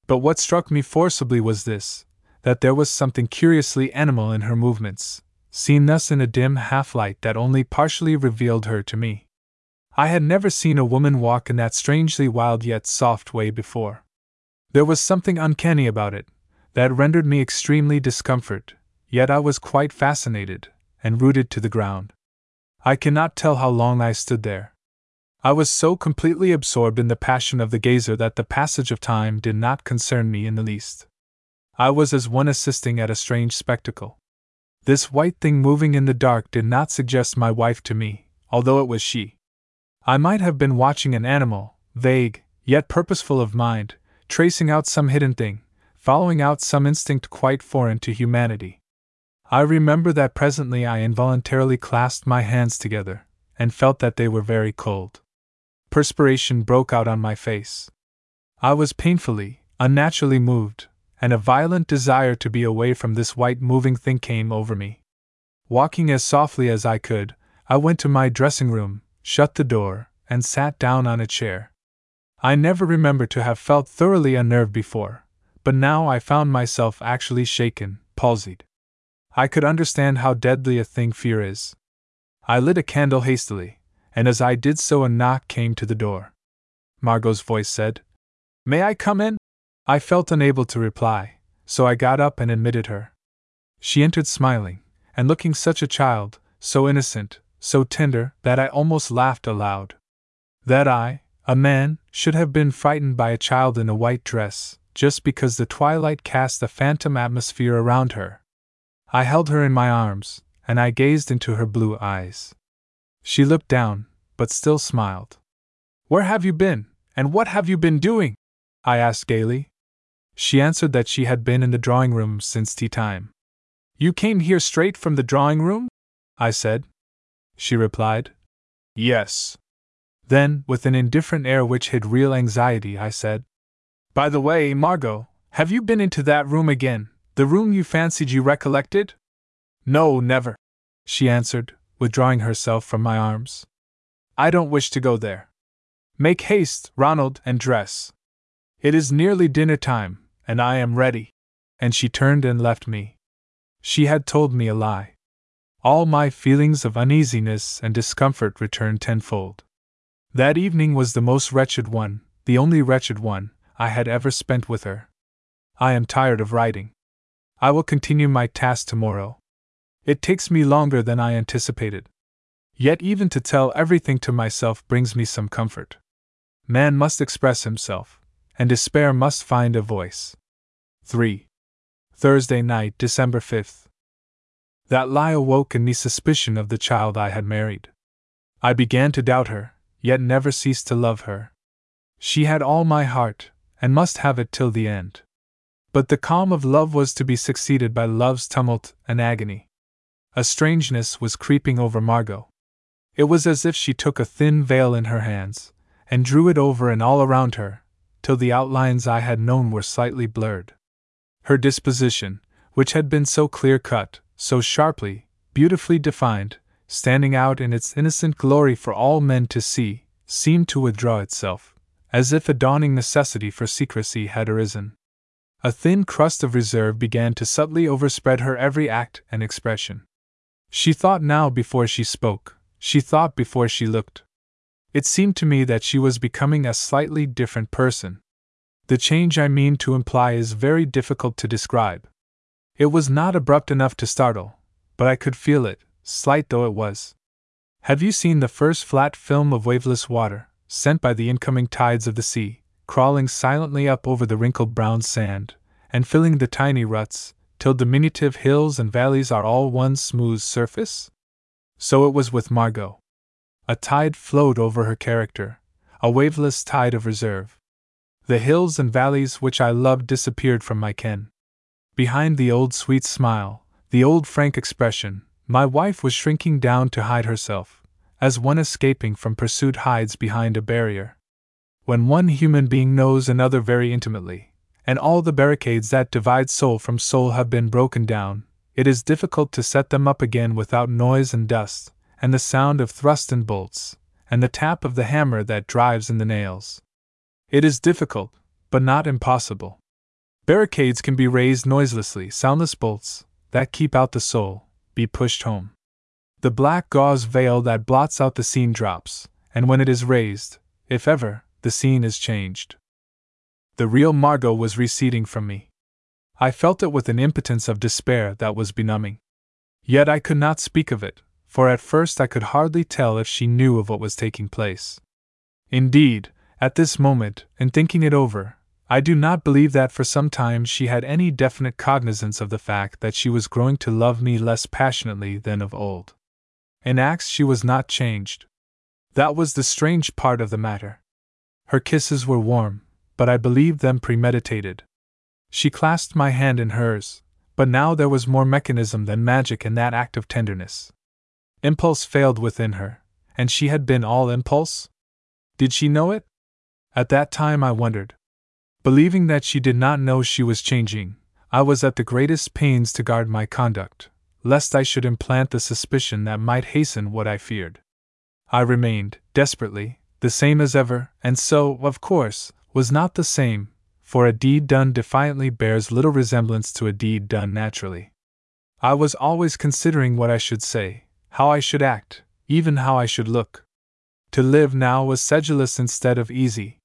But what struck me forcibly was this that there was something curiously animal in her movements, seen thus in a dim half light that only partially revealed her to me. I had never seen a woman walk in that strangely wild yet soft way before. There was something uncanny about it, that rendered me extremely discomfort, yet I was quite fascinated, and rooted to the ground. I cannot tell how long I stood there. I was so completely absorbed in the passion of the gazer that the passage of time did not concern me in the least. I was as one assisting at a strange spectacle. This white thing moving in the dark did not suggest my wife to me, although it was she. I might have been watching an animal, vague, yet purposeful of mind, tracing out some hidden thing, following out some instinct quite foreign to humanity. I remember that presently I involuntarily clasped my hands together, and felt that they were very cold. Perspiration broke out on my face. I was painfully, unnaturally moved, and a violent desire to be away from this white moving thing came over me. Walking as softly as I could, I went to my dressing room, shut the door, and sat down on a chair. I never remember to have felt thoroughly unnerved before, but now I found myself actually shaken, palsied. I could understand how deadly a thing fear is. I lit a candle hastily, and as I did so, a knock came to the door. Margot's voice said, May I come in? I felt unable to reply, so I got up and admitted her. She entered smiling, and looking such a child, so innocent, so tender, that I almost laughed aloud. That I, a man, should have been frightened by a child in a white dress, just because the twilight cast a phantom atmosphere around her, I held her in my arms, and I gazed into her blue eyes. She looked down, but still smiled. Where have you been, and what have you been doing? I asked gaily. She answered that she had been in the drawing room since tea time. You came here straight from the drawing room? I said. She replied, Yes. Then, with an indifferent air which hid real anxiety, I said, By the way, Margot, have you been into that room again? The room you fancied you recollected? No, never, she answered, withdrawing herself from my arms. I don't wish to go there. Make haste, Ronald, and dress. It is nearly dinner time, and I am ready. And she turned and left me. She had told me a lie. All my feelings of uneasiness and discomfort returned tenfold. That evening was the most wretched one, the only wretched one, I had ever spent with her. I am tired of writing. I will continue my task tomorrow. It takes me longer than I anticipated. Yet, even to tell everything to myself brings me some comfort. Man must express himself, and despair must find a voice. 3. Thursday night, December 5th. That lie awoke in me suspicion of the child I had married. I began to doubt her, yet never ceased to love her. She had all my heart, and must have it till the end. But the calm of love was to be succeeded by love's tumult and agony. A strangeness was creeping over Margot. It was as if she took a thin veil in her hands, and drew it over and all around her, till the outlines I had known were slightly blurred. Her disposition, which had been so clear cut, so sharply, beautifully defined, standing out in its innocent glory for all men to see, seemed to withdraw itself, as if a dawning necessity for secrecy had arisen. A thin crust of reserve began to subtly overspread her every act and expression. She thought now before she spoke, she thought before she looked. It seemed to me that she was becoming a slightly different person. The change I mean to imply is very difficult to describe. It was not abrupt enough to startle, but I could feel it, slight though it was. Have you seen the first flat film of waveless water, sent by the incoming tides of the sea, crawling silently up over the wrinkled brown sand, and filling the tiny ruts, till diminutive hills and valleys are all one smooth surface? So it was with Margot. A tide flowed over her character, a waveless tide of reserve. The hills and valleys which I loved disappeared from my ken. Behind the old sweet smile, the old frank expression, my wife was shrinking down to hide herself, as one escaping from pursuit hides behind a barrier. When one human being knows another very intimately, and all the barricades that divide soul from soul have been broken down, it is difficult to set them up again without noise and dust, and the sound of thrust and bolts, and the tap of the hammer that drives in the nails. It is difficult, but not impossible. Barricades can be raised noiselessly, soundless bolts, that keep out the soul, be pushed home. The black gauze veil that blots out the scene drops, and when it is raised, if ever, the scene is changed. The real Margot was receding from me. I felt it with an impotence of despair that was benumbing. Yet I could not speak of it, for at first I could hardly tell if she knew of what was taking place. Indeed, at this moment, in thinking it over, I do not believe that for some time she had any definite cognizance of the fact that she was growing to love me less passionately than of old. In acts, she was not changed. That was the strange part of the matter. Her kisses were warm, but I believed them premeditated. She clasped my hand in hers, but now there was more mechanism than magic in that act of tenderness. Impulse failed within her, and she had been all impulse? Did she know it? At that time I wondered. Believing that she did not know she was changing, I was at the greatest pains to guard my conduct, lest I should implant the suspicion that might hasten what I feared. I remained, desperately, the same as ever, and so, of course, was not the same, for a deed done defiantly bears little resemblance to a deed done naturally. I was always considering what I should say, how I should act, even how I should look. To live now was sedulous instead of easy,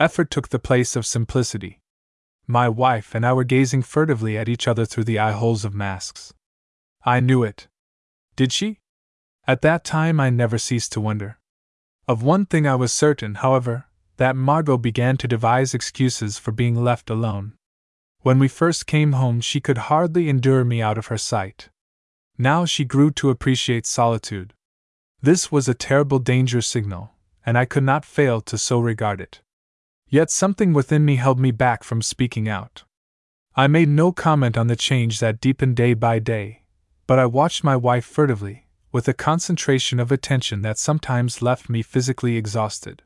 Effort took the place of simplicity. My wife and I were gazing furtively at each other through the eye holes of masks. I knew it. Did she? At that time I never ceased to wonder. Of one thing I was certain, however, that Margot began to devise excuses for being left alone. When we first came home, she could hardly endure me out of her sight. Now she grew to appreciate solitude. This was a terrible danger signal, and I could not fail to so regard it. Yet something within me held me back from speaking out. I made no comment on the change that deepened day by day, but I watched my wife furtively, with a concentration of attention that sometimes left me physically exhausted.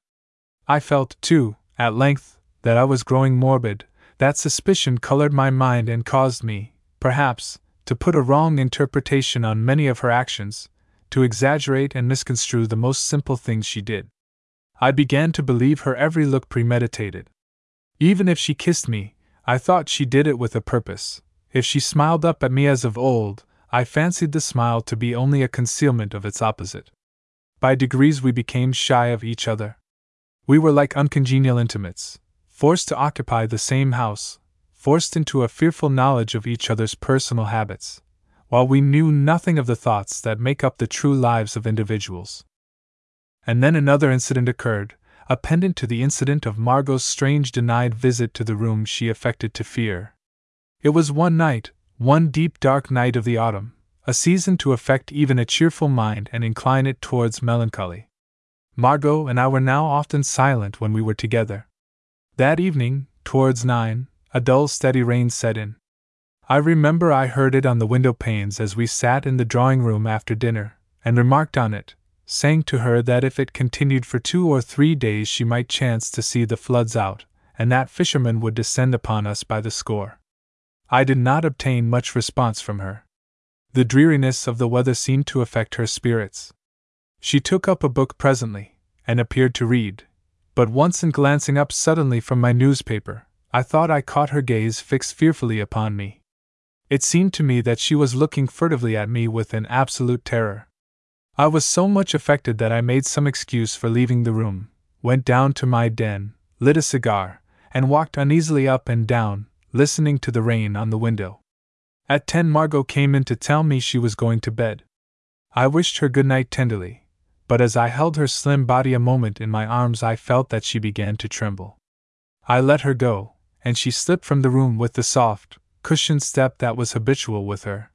I felt, too, at length, that I was growing morbid, that suspicion colored my mind and caused me, perhaps, to put a wrong interpretation on many of her actions, to exaggerate and misconstrue the most simple things she did. I began to believe her every look premeditated. Even if she kissed me, I thought she did it with a purpose. If she smiled up at me as of old, I fancied the smile to be only a concealment of its opposite. By degrees, we became shy of each other. We were like uncongenial intimates, forced to occupy the same house, forced into a fearful knowledge of each other's personal habits, while we knew nothing of the thoughts that make up the true lives of individuals. And then another incident occurred, a pendant to the incident of Margot's strange denied visit to the room she affected to fear. It was one night, one deep dark night of the autumn, a season to affect even a cheerful mind and incline it towards melancholy. Margot and I were now often silent when we were together. That evening, towards nine, a dull steady rain set in. I remember I heard it on the window panes as we sat in the drawing room after dinner, and remarked on it, saying to her that if it continued for two or three days she might chance to see the floods out, and that fishermen would descend upon us by the score. I did not obtain much response from her. The dreariness of the weather seemed to affect her spirits. She took up a book presently, and appeared to read, but once in glancing up suddenly from my newspaper, I thought I caught her gaze fixed fearfully upon me. It seemed to me that she was looking furtively at me with an absolute terror. I was so much affected that I made some excuse for leaving the room, went down to my den, lit a cigar, and walked uneasily up and down, listening to the rain on the window. At ten, Margot came in to tell me she was going to bed. I wished her good night tenderly, but as I held her slim body a moment in my arms, I felt that she began to tremble. I let her go, and she slipped from the room with the soft, cushioned step that was habitual with her.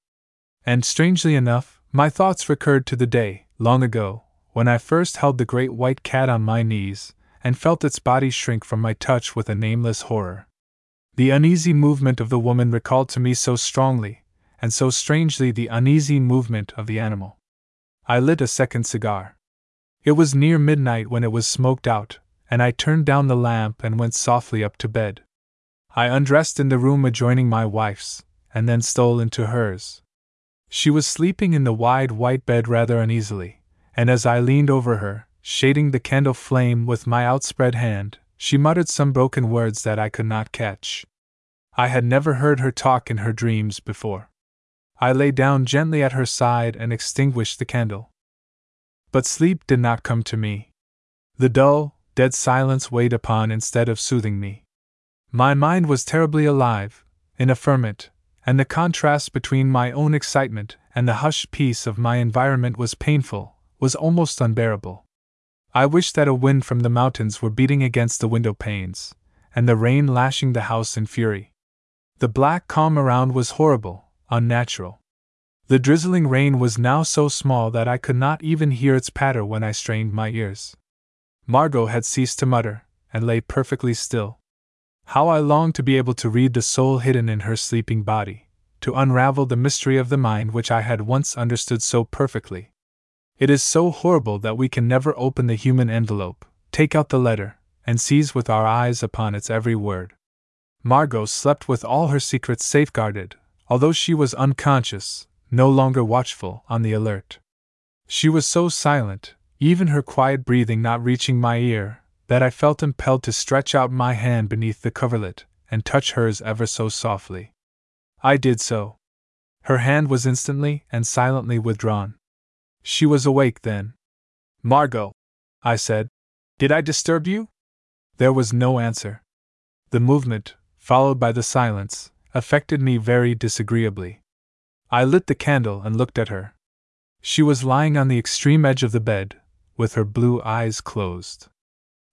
And strangely enough, my thoughts recurred to the day, long ago, when I first held the great white cat on my knees, and felt its body shrink from my touch with a nameless horror. The uneasy movement of the woman recalled to me so strongly, and so strangely the uneasy movement of the animal. I lit a second cigar. It was near midnight when it was smoked out, and I turned down the lamp and went softly up to bed. I undressed in the room adjoining my wife's, and then stole into hers. She was sleeping in the wide white bed rather uneasily, and as I leaned over her, shading the candle flame with my outspread hand, she muttered some broken words that I could not catch. I had never heard her talk in her dreams before. I lay down gently at her side and extinguished the candle. But sleep did not come to me. The dull, dead silence weighed upon instead of soothing me. My mind was terribly alive, in a ferment, and the contrast between my own excitement and the hushed peace of my environment was painful, was almost unbearable. I wished that a wind from the mountains were beating against the window panes, and the rain lashing the house in fury. The black calm around was horrible, unnatural. The drizzling rain was now so small that I could not even hear its patter when I strained my ears. Margot had ceased to mutter, and lay perfectly still. How I longed to be able to read the soul hidden in her sleeping body, to unravel the mystery of the mind which I had once understood so perfectly. It is so horrible that we can never open the human envelope, take out the letter, and seize with our eyes upon its every word. Margot slept with all her secrets safeguarded, although she was unconscious, no longer watchful, on the alert. She was so silent, even her quiet breathing not reaching my ear, that I felt impelled to stretch out my hand beneath the coverlet and touch hers ever so softly. I did so. Her hand was instantly and silently withdrawn. She was awake then. Margot, I said, did I disturb you? There was no answer. The movement, followed by the silence, affected me very disagreeably. I lit the candle and looked at her. She was lying on the extreme edge of the bed, with her blue eyes closed.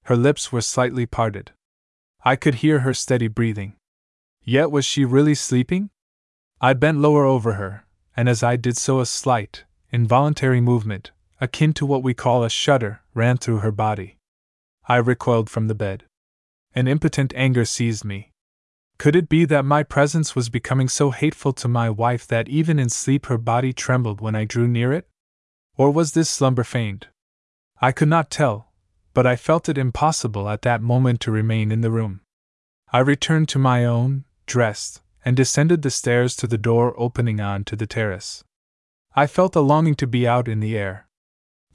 Her lips were slightly parted. I could hear her steady breathing. Yet was she really sleeping? I bent lower over her, and as I did so, a slight, involuntary movement, akin to what we call a shudder, ran through her body. I recoiled from the bed. An impotent anger seized me. Could it be that my presence was becoming so hateful to my wife that even in sleep her body trembled when I drew near it? Or was this slumber feigned? I could not tell, but I felt it impossible at that moment to remain in the room. I returned to my own, dressed, and descended the stairs to the door opening on to the terrace. I felt a longing to be out in the air.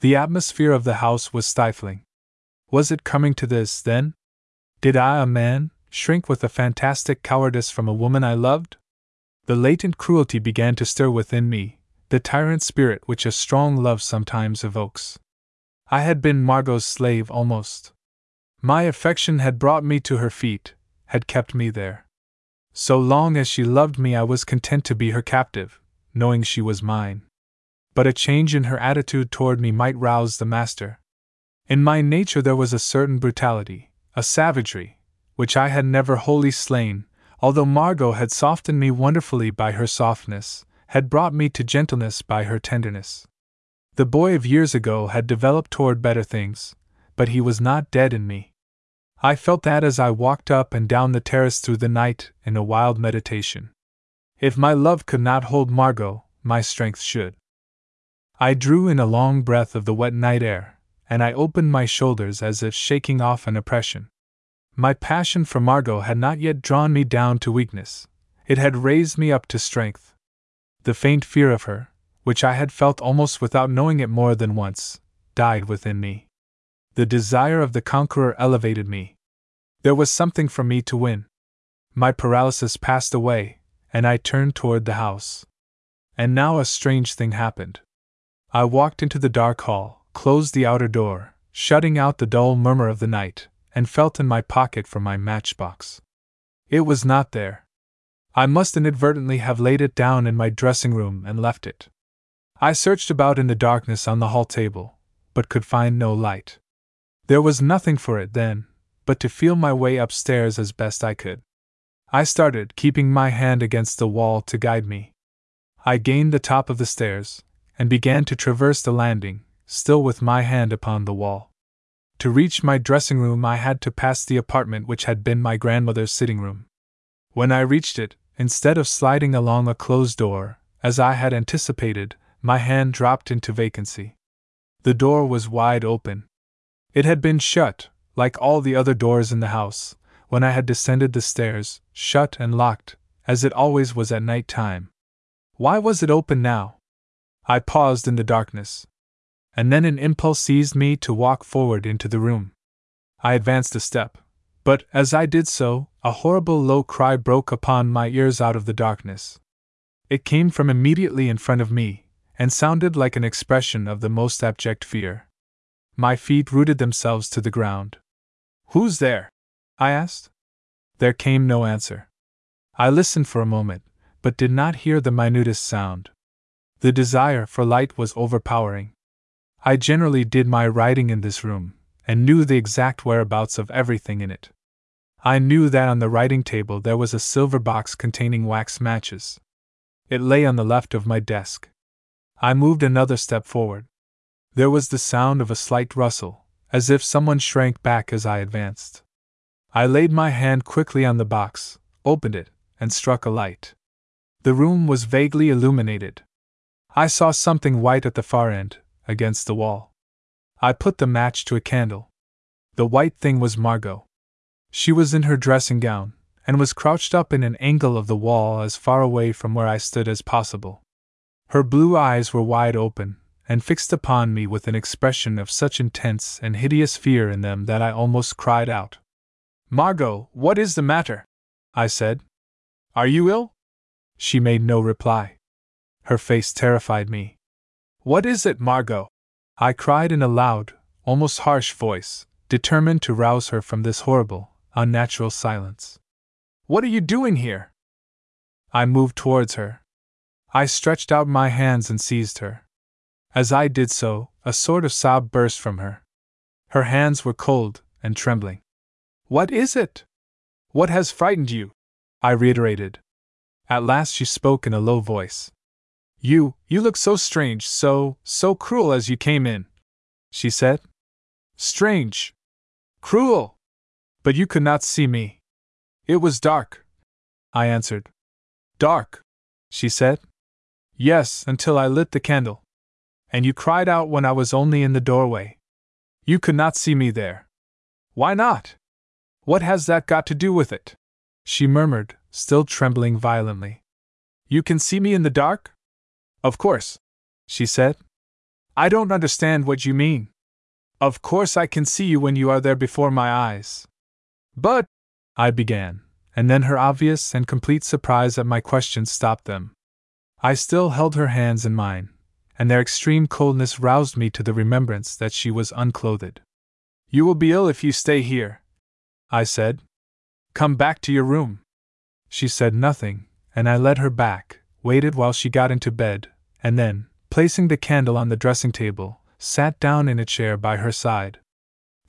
The atmosphere of the house was stifling. Was it coming to this, then? Did I, a man, shrink with a fantastic cowardice from a woman I loved? The latent cruelty began to stir within me, the tyrant spirit which a strong love sometimes evokes. I had been Margot's slave almost. My affection had brought me to her feet, had kept me there. So long as she loved me, I was content to be her captive, knowing she was mine. But a change in her attitude toward me might rouse the master. In my nature there was a certain brutality, a savagery, which I had never wholly slain, although Margot had softened me wonderfully by her softness, had brought me to gentleness by her tenderness. The boy of years ago had developed toward better things, but he was not dead in me. I felt that as I walked up and down the terrace through the night in a wild meditation. If my love could not hold Margot, my strength should. I drew in a long breath of the wet night air, and I opened my shoulders as if shaking off an oppression. My passion for Margot had not yet drawn me down to weakness, it had raised me up to strength. The faint fear of her, which I had felt almost without knowing it more than once, died within me. The desire of the conqueror elevated me. There was something for me to win. My paralysis passed away, and I turned toward the house. And now a strange thing happened. I walked into the dark hall, closed the outer door, shutting out the dull murmur of the night, and felt in my pocket for my matchbox. It was not there. I must inadvertently have laid it down in my dressing room and left it. I searched about in the darkness on the hall table, but could find no light. There was nothing for it then but to feel my way upstairs as best I could. I started, keeping my hand against the wall to guide me. I gained the top of the stairs and began to traverse the landing, still with my hand upon the wall. To reach my dressing room, I had to pass the apartment which had been my grandmother's sitting room. When I reached it, instead of sliding along a closed door, as I had anticipated, my hand dropped into vacancy. The door was wide open. It had been shut, like all the other doors in the house, when I had descended the stairs, shut and locked, as it always was at night time. Why was it open now? I paused in the darkness. And then an impulse seized me to walk forward into the room. I advanced a step, but as I did so, a horrible low cry broke upon my ears out of the darkness. It came from immediately in front of me, and sounded like an expression of the most abject fear. My feet rooted themselves to the ground. Who's there? I asked. There came no answer. I listened for a moment, but did not hear the minutest sound. The desire for light was overpowering. I generally did my writing in this room, and knew the exact whereabouts of everything in it. I knew that on the writing table there was a silver box containing wax matches. It lay on the left of my desk. I moved another step forward. There was the sound of a slight rustle, as if someone shrank back as I advanced. I laid my hand quickly on the box, opened it, and struck a light. The room was vaguely illuminated. I saw something white at the far end, against the wall. I put the match to a candle. The white thing was Margot. She was in her dressing gown, and was crouched up in an angle of the wall as far away from where I stood as possible. Her blue eyes were wide open, and fixed upon me with an expression of such intense and hideous fear in them that I almost cried out. Margot, what is the matter? I said. Are you ill? She made no reply. Her face terrified me. What is it, Margot? I cried in a loud, almost harsh voice, determined to rouse her from this horrible, unnatural silence. What are you doing here? I moved towards her. I stretched out my hands and seized her. As I did so, a sort of sob burst from her. Her hands were cold and trembling. What is it? What has frightened you? I reiterated. At last she spoke in a low voice. You, you look so strange, so, so cruel as you came in, she said. Strange. Cruel. But you could not see me. It was dark, I answered. Dark, she said. Yes, until I lit the candle and you cried out when I was only in the doorway. You could not see me there. Why not? What has that got to do with it? She murmured, still trembling violently. You can see me in the dark? Of course, she said. I don't understand what you mean. Of course, I can see you when you are there before my eyes. But, I began, and then her obvious and complete surprise at my question stopped them. I still held her hands in mine, and their extreme coldness roused me to the remembrance that she was unclothed. You will be ill if you stay here, I said. Come back to your room. She said nothing, and I led her back, waited while she got into bed, and then, placing the candle on the dressing table, sat down in a chair by her side.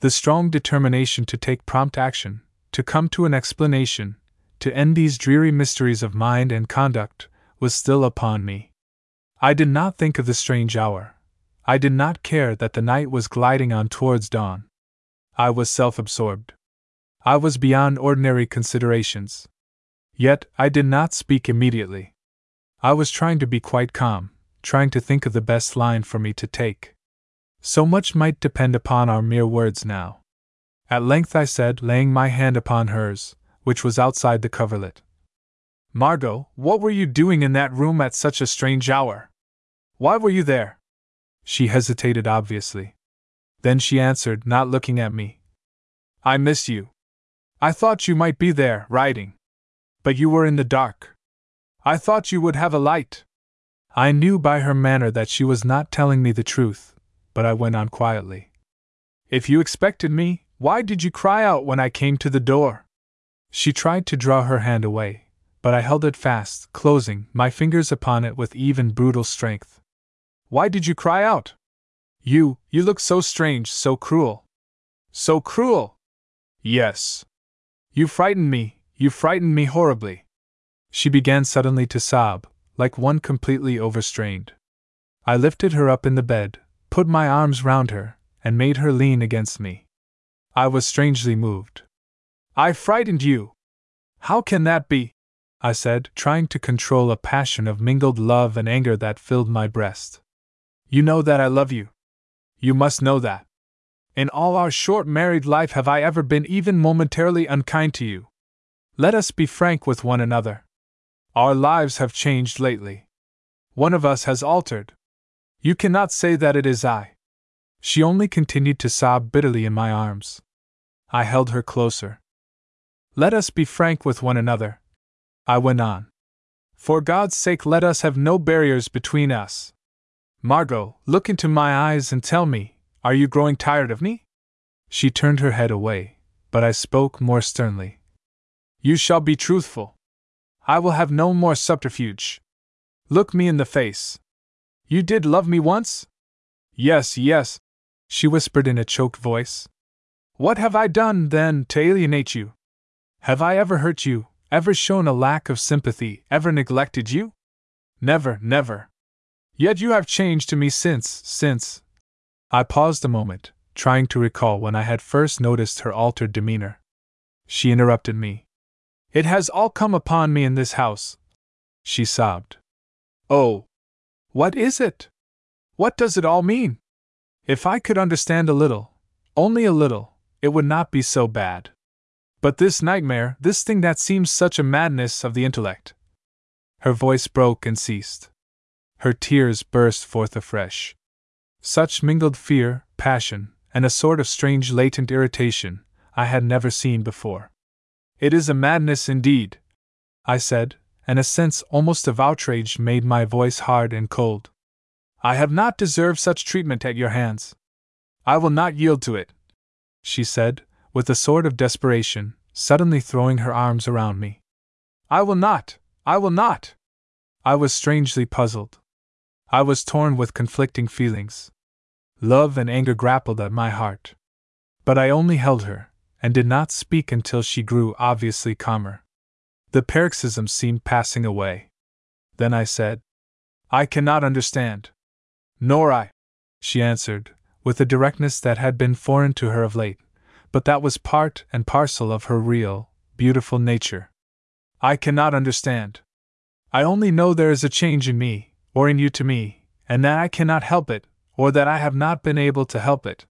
The strong determination to take prompt action, to come to an explanation, to end these dreary mysteries of mind and conduct, was still upon me. I did not think of the strange hour. I did not care that the night was gliding on towards dawn. I was self absorbed. I was beyond ordinary considerations. Yet, I did not speak immediately. I was trying to be quite calm, trying to think of the best line for me to take. So much might depend upon our mere words now. At length I said, laying my hand upon hers, which was outside the coverlet Margot, what were you doing in that room at such a strange hour? Why were you there? She hesitated obviously. Then she answered, not looking at me. I miss you. I thought you might be there, writing. But you were in the dark. I thought you would have a light. I knew by her manner that she was not telling me the truth, but I went on quietly. If you expected me, why did you cry out when I came to the door? She tried to draw her hand away, but I held it fast, closing my fingers upon it with even brutal strength. Why did you cry out? You, you look so strange, so cruel. So cruel! Yes. You frightened me, you frightened me horribly. She began suddenly to sob, like one completely overstrained. I lifted her up in the bed, put my arms round her, and made her lean against me. I was strangely moved. I frightened you! How can that be? I said, trying to control a passion of mingled love and anger that filled my breast. You know that I love you. You must know that. In all our short married life, have I ever been even momentarily unkind to you? Let us be frank with one another. Our lives have changed lately. One of us has altered. You cannot say that it is I. She only continued to sob bitterly in my arms. I held her closer. Let us be frank with one another. I went on. For God's sake, let us have no barriers between us. Margot, look into my eyes and tell me, are you growing tired of me? She turned her head away, but I spoke more sternly. You shall be truthful. I will have no more subterfuge. Look me in the face. You did love me once? Yes, yes, she whispered in a choked voice. What have I done, then, to alienate you? Have I ever hurt you, ever shown a lack of sympathy, ever neglected you? Never, never. Yet you have changed to me since, since. I paused a moment, trying to recall when I had first noticed her altered demeanor. She interrupted me. It has all come upon me in this house. She sobbed. Oh! What is it? What does it all mean? If I could understand a little, only a little, it would not be so bad. But this nightmare, this thing that seems such a madness of the intellect. Her voice broke and ceased. Her tears burst forth afresh. Such mingled fear, passion, and a sort of strange latent irritation I had never seen before. It is a madness indeed, I said, and a sense almost of outrage made my voice hard and cold. I have not deserved such treatment at your hands. I will not yield to it, she said, with a sort of desperation, suddenly throwing her arms around me. I will not! I will not! I was strangely puzzled. I was torn with conflicting feelings. Love and anger grappled at my heart. But I only held her, and did not speak until she grew obviously calmer. The paroxysm seemed passing away. Then I said, I cannot understand. Nor I, she answered, with a directness that had been foreign to her of late, but that was part and parcel of her real, beautiful nature. I cannot understand. I only know there is a change in me, or in you to me, and that I cannot help it, or that I have not been able to help it.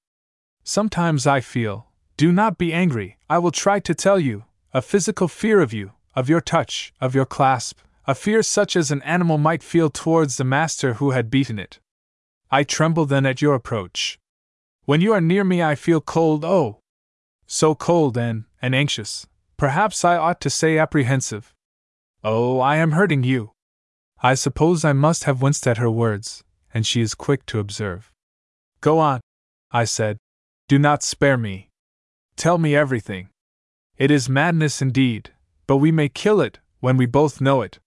Sometimes I feel, do not be angry, I will try to tell you, a physical fear of you, of your touch, of your clasp, a fear such as an animal might feel towards the master who had beaten it. I tremble then at your approach. When you are near me, I feel cold, oh! So cold and, and anxious, perhaps I ought to say apprehensive. Oh, I am hurting you. I suppose I must have winced at her words, and she is quick to observe. Go on, I said. Do not spare me. Tell me everything. It is madness indeed, but we may kill it when we both know it.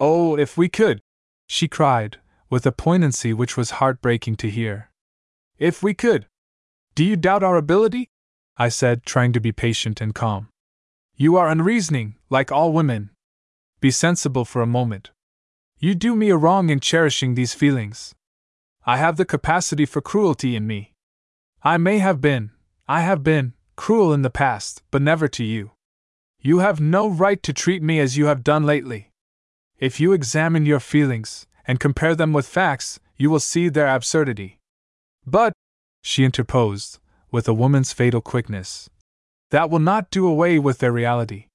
Oh, if we could! she cried, with a poignancy which was heartbreaking to hear. If we could! Do you doubt our ability? I said, trying to be patient and calm. You are unreasoning, like all women. Be sensible for a moment. You do me a wrong in cherishing these feelings. I have the capacity for cruelty in me. I may have been, I have been, cruel in the past, but never to you. You have no right to treat me as you have done lately. If you examine your feelings, and compare them with facts, you will see their absurdity. But, she interposed, with a woman's fatal quickness, that will not do away with their reality.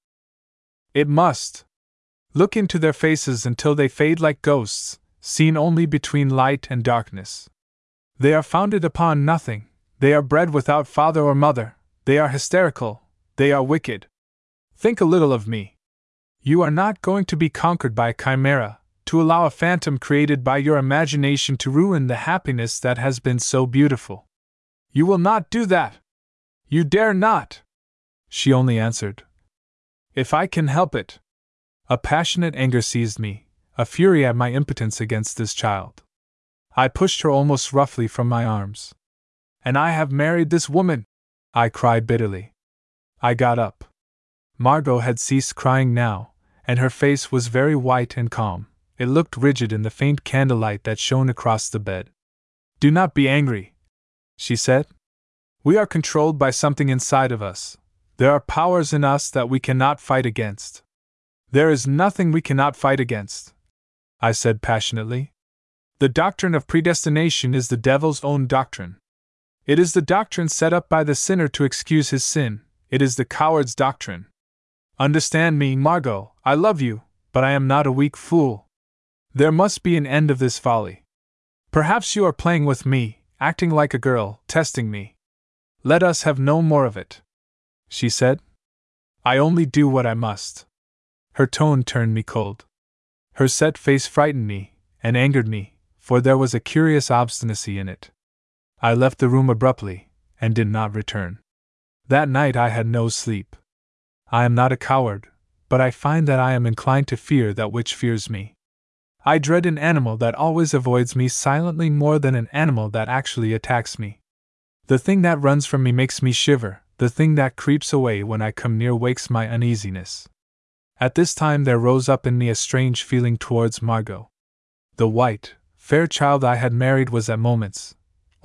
It must. Look into their faces until they fade like ghosts, seen only between light and darkness. They are founded upon nothing, they are bred without father or mother, they are hysterical, they are wicked. Think a little of me. You are not going to be conquered by a chimera, to allow a phantom created by your imagination to ruin the happiness that has been so beautiful. You will not do that. You dare not. She only answered, If I can help it. A passionate anger seized me, a fury at my impotence against this child. I pushed her almost roughly from my arms. And I have married this woman! I cried bitterly. I got up. Margot had ceased crying now, and her face was very white and calm. It looked rigid in the faint candlelight that shone across the bed. Do not be angry, she said. We are controlled by something inside of us. There are powers in us that we cannot fight against. There is nothing we cannot fight against, I said passionately. The doctrine of predestination is the devil's own doctrine. It is the doctrine set up by the sinner to excuse his sin, it is the coward's doctrine. Understand me, Margot, I love you, but I am not a weak fool. There must be an end of this folly. Perhaps you are playing with me, acting like a girl, testing me. Let us have no more of it. She said. I only do what I must. Her tone turned me cold. Her set face frightened me, and angered me, for there was a curious obstinacy in it. I left the room abruptly, and did not return. That night I had no sleep. I am not a coward, but I find that I am inclined to fear that which fears me. I dread an animal that always avoids me silently more than an animal that actually attacks me. The thing that runs from me makes me shiver, the thing that creeps away when I come near wakes my uneasiness. At this time there rose up in me a strange feeling towards Margot. The white, fair child I had married was at moments,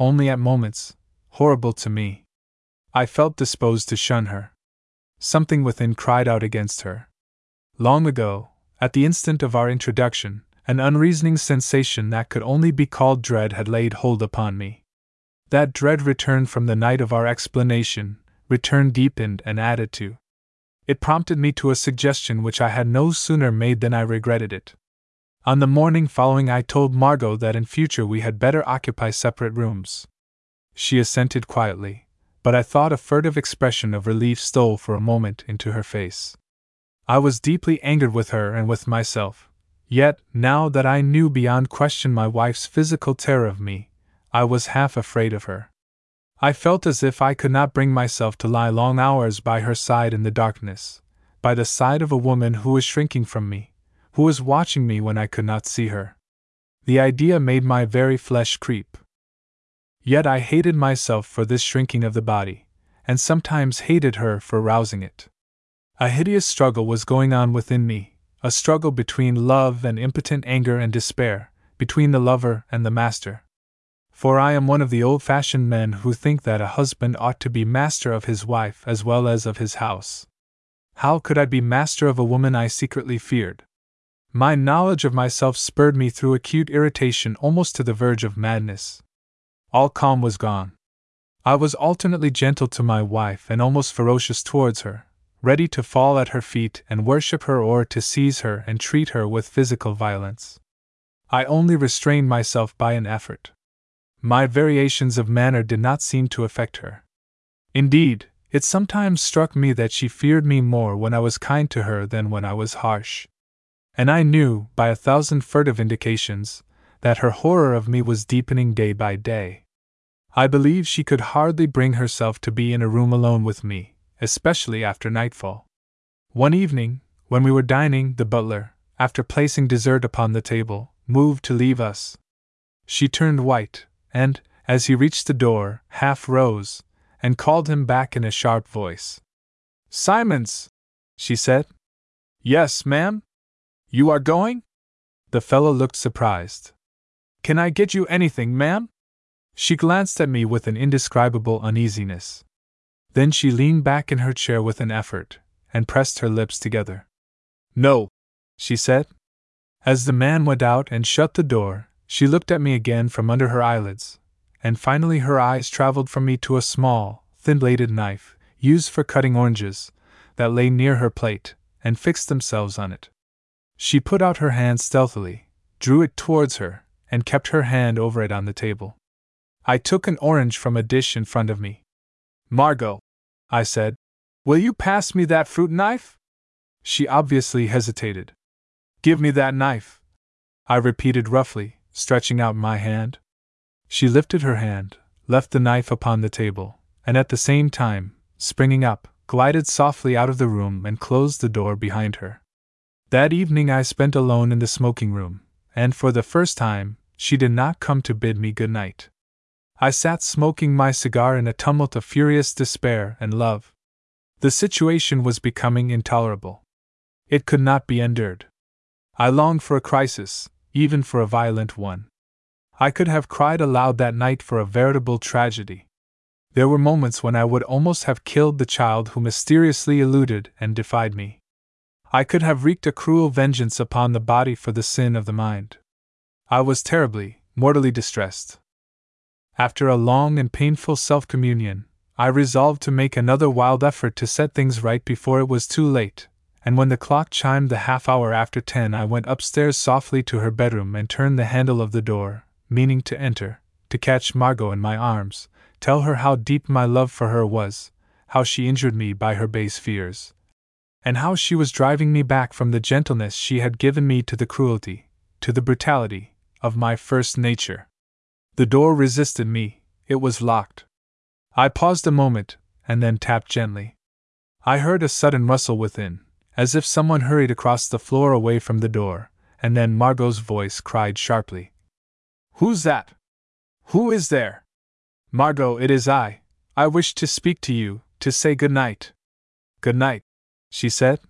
only at moments, horrible to me. I felt disposed to shun her. Something within cried out against her. Long ago, at the instant of our introduction, an unreasoning sensation that could only be called dread had laid hold upon me. That dread returned from the night of our explanation, returned deepened and added to. It prompted me to a suggestion which I had no sooner made than I regretted it. On the morning following, I told Margot that in future we had better occupy separate rooms. She assented quietly, but I thought a furtive expression of relief stole for a moment into her face. I was deeply angered with her and with myself, yet, now that I knew beyond question my wife's physical terror of me, I was half afraid of her. I felt as if I could not bring myself to lie long hours by her side in the darkness, by the side of a woman who was shrinking from me who was watching me when I could not see her. The idea made my very flesh creep. Yet I hated myself for this shrinking of the body, and sometimes hated her for rousing it. A hideous struggle was going on within me, a struggle between love and impotent anger and despair, between the lover and the master. For I am one of the old fashioned men who think that a husband ought to be master of his wife as well as of his house. How could I be master of a woman I secretly feared? My knowledge of myself spurred me through acute irritation almost to the verge of madness. All calm was gone. I was alternately gentle to my wife and almost ferocious towards her, ready to fall at her feet and worship her or to seize her and treat her with physical violence. I only restrained myself by an effort. My variations of manner did not seem to affect her. Indeed, it sometimes struck me that she feared me more when I was kind to her than when I was harsh. And I knew, by a thousand furtive indications, that her horror of me was deepening day by day. I believe she could hardly bring herself to be in a room alone with me, especially after nightfall. One evening, when we were dining, the butler, after placing dessert upon the table, moved to leave us. She turned white, and, as he reached the door, half rose, and called him back in a sharp voice. Simons! she said. Yes, ma'am? You are going? The fellow looked surprised. Can I get you anything, ma'am? She glanced at me with an indescribable uneasiness. Then she leaned back in her chair with an effort, and pressed her lips together. No, she said. As the man went out and shut the door, she looked at me again from under her eyelids, and finally her eyes traveled from me to a small, thin bladed knife, used for cutting oranges, that lay near her plate, and fixed themselves on it. She put out her hand stealthily, drew it towards her, and kept her hand over it on the table. I took an orange from a dish in front of me. Margot, I said, will you pass me that fruit knife? She obviously hesitated. Give me that knife, I repeated roughly, stretching out my hand. She lifted her hand, left the knife upon the table, and at the same time, springing up, glided softly out of the room and closed the door behind her. That evening I spent alone in the smoking room, and for the first time, she did not come to bid me good night. I sat smoking my cigar in a tumult of furious despair and love. The situation was becoming intolerable. It could not be endured. I longed for a crisis, even for a violent one. I could have cried aloud that night for a veritable tragedy. There were moments when I would almost have killed the child who mysteriously eluded and defied me. I could have wreaked a cruel vengeance upon the body for the sin of the mind. I was terribly, mortally distressed. After a long and painful self communion, I resolved to make another wild effort to set things right before it was too late, and when the clock chimed the half hour after ten, I went upstairs softly to her bedroom and turned the handle of the door, meaning to enter, to catch Margot in my arms, tell her how deep my love for her was, how she injured me by her base fears, and how she was driving me back from the gentleness she had given me to the cruelty, to the brutality, of my first nature. The door resisted me, it was locked. I paused a moment, and then tapped gently. I heard a sudden rustle within, as if someone hurried across the floor away from the door, and then Margot's voice cried sharply Who's that? Who is there? Margot, it is I. I wish to speak to you, to say good night. Good night, she said.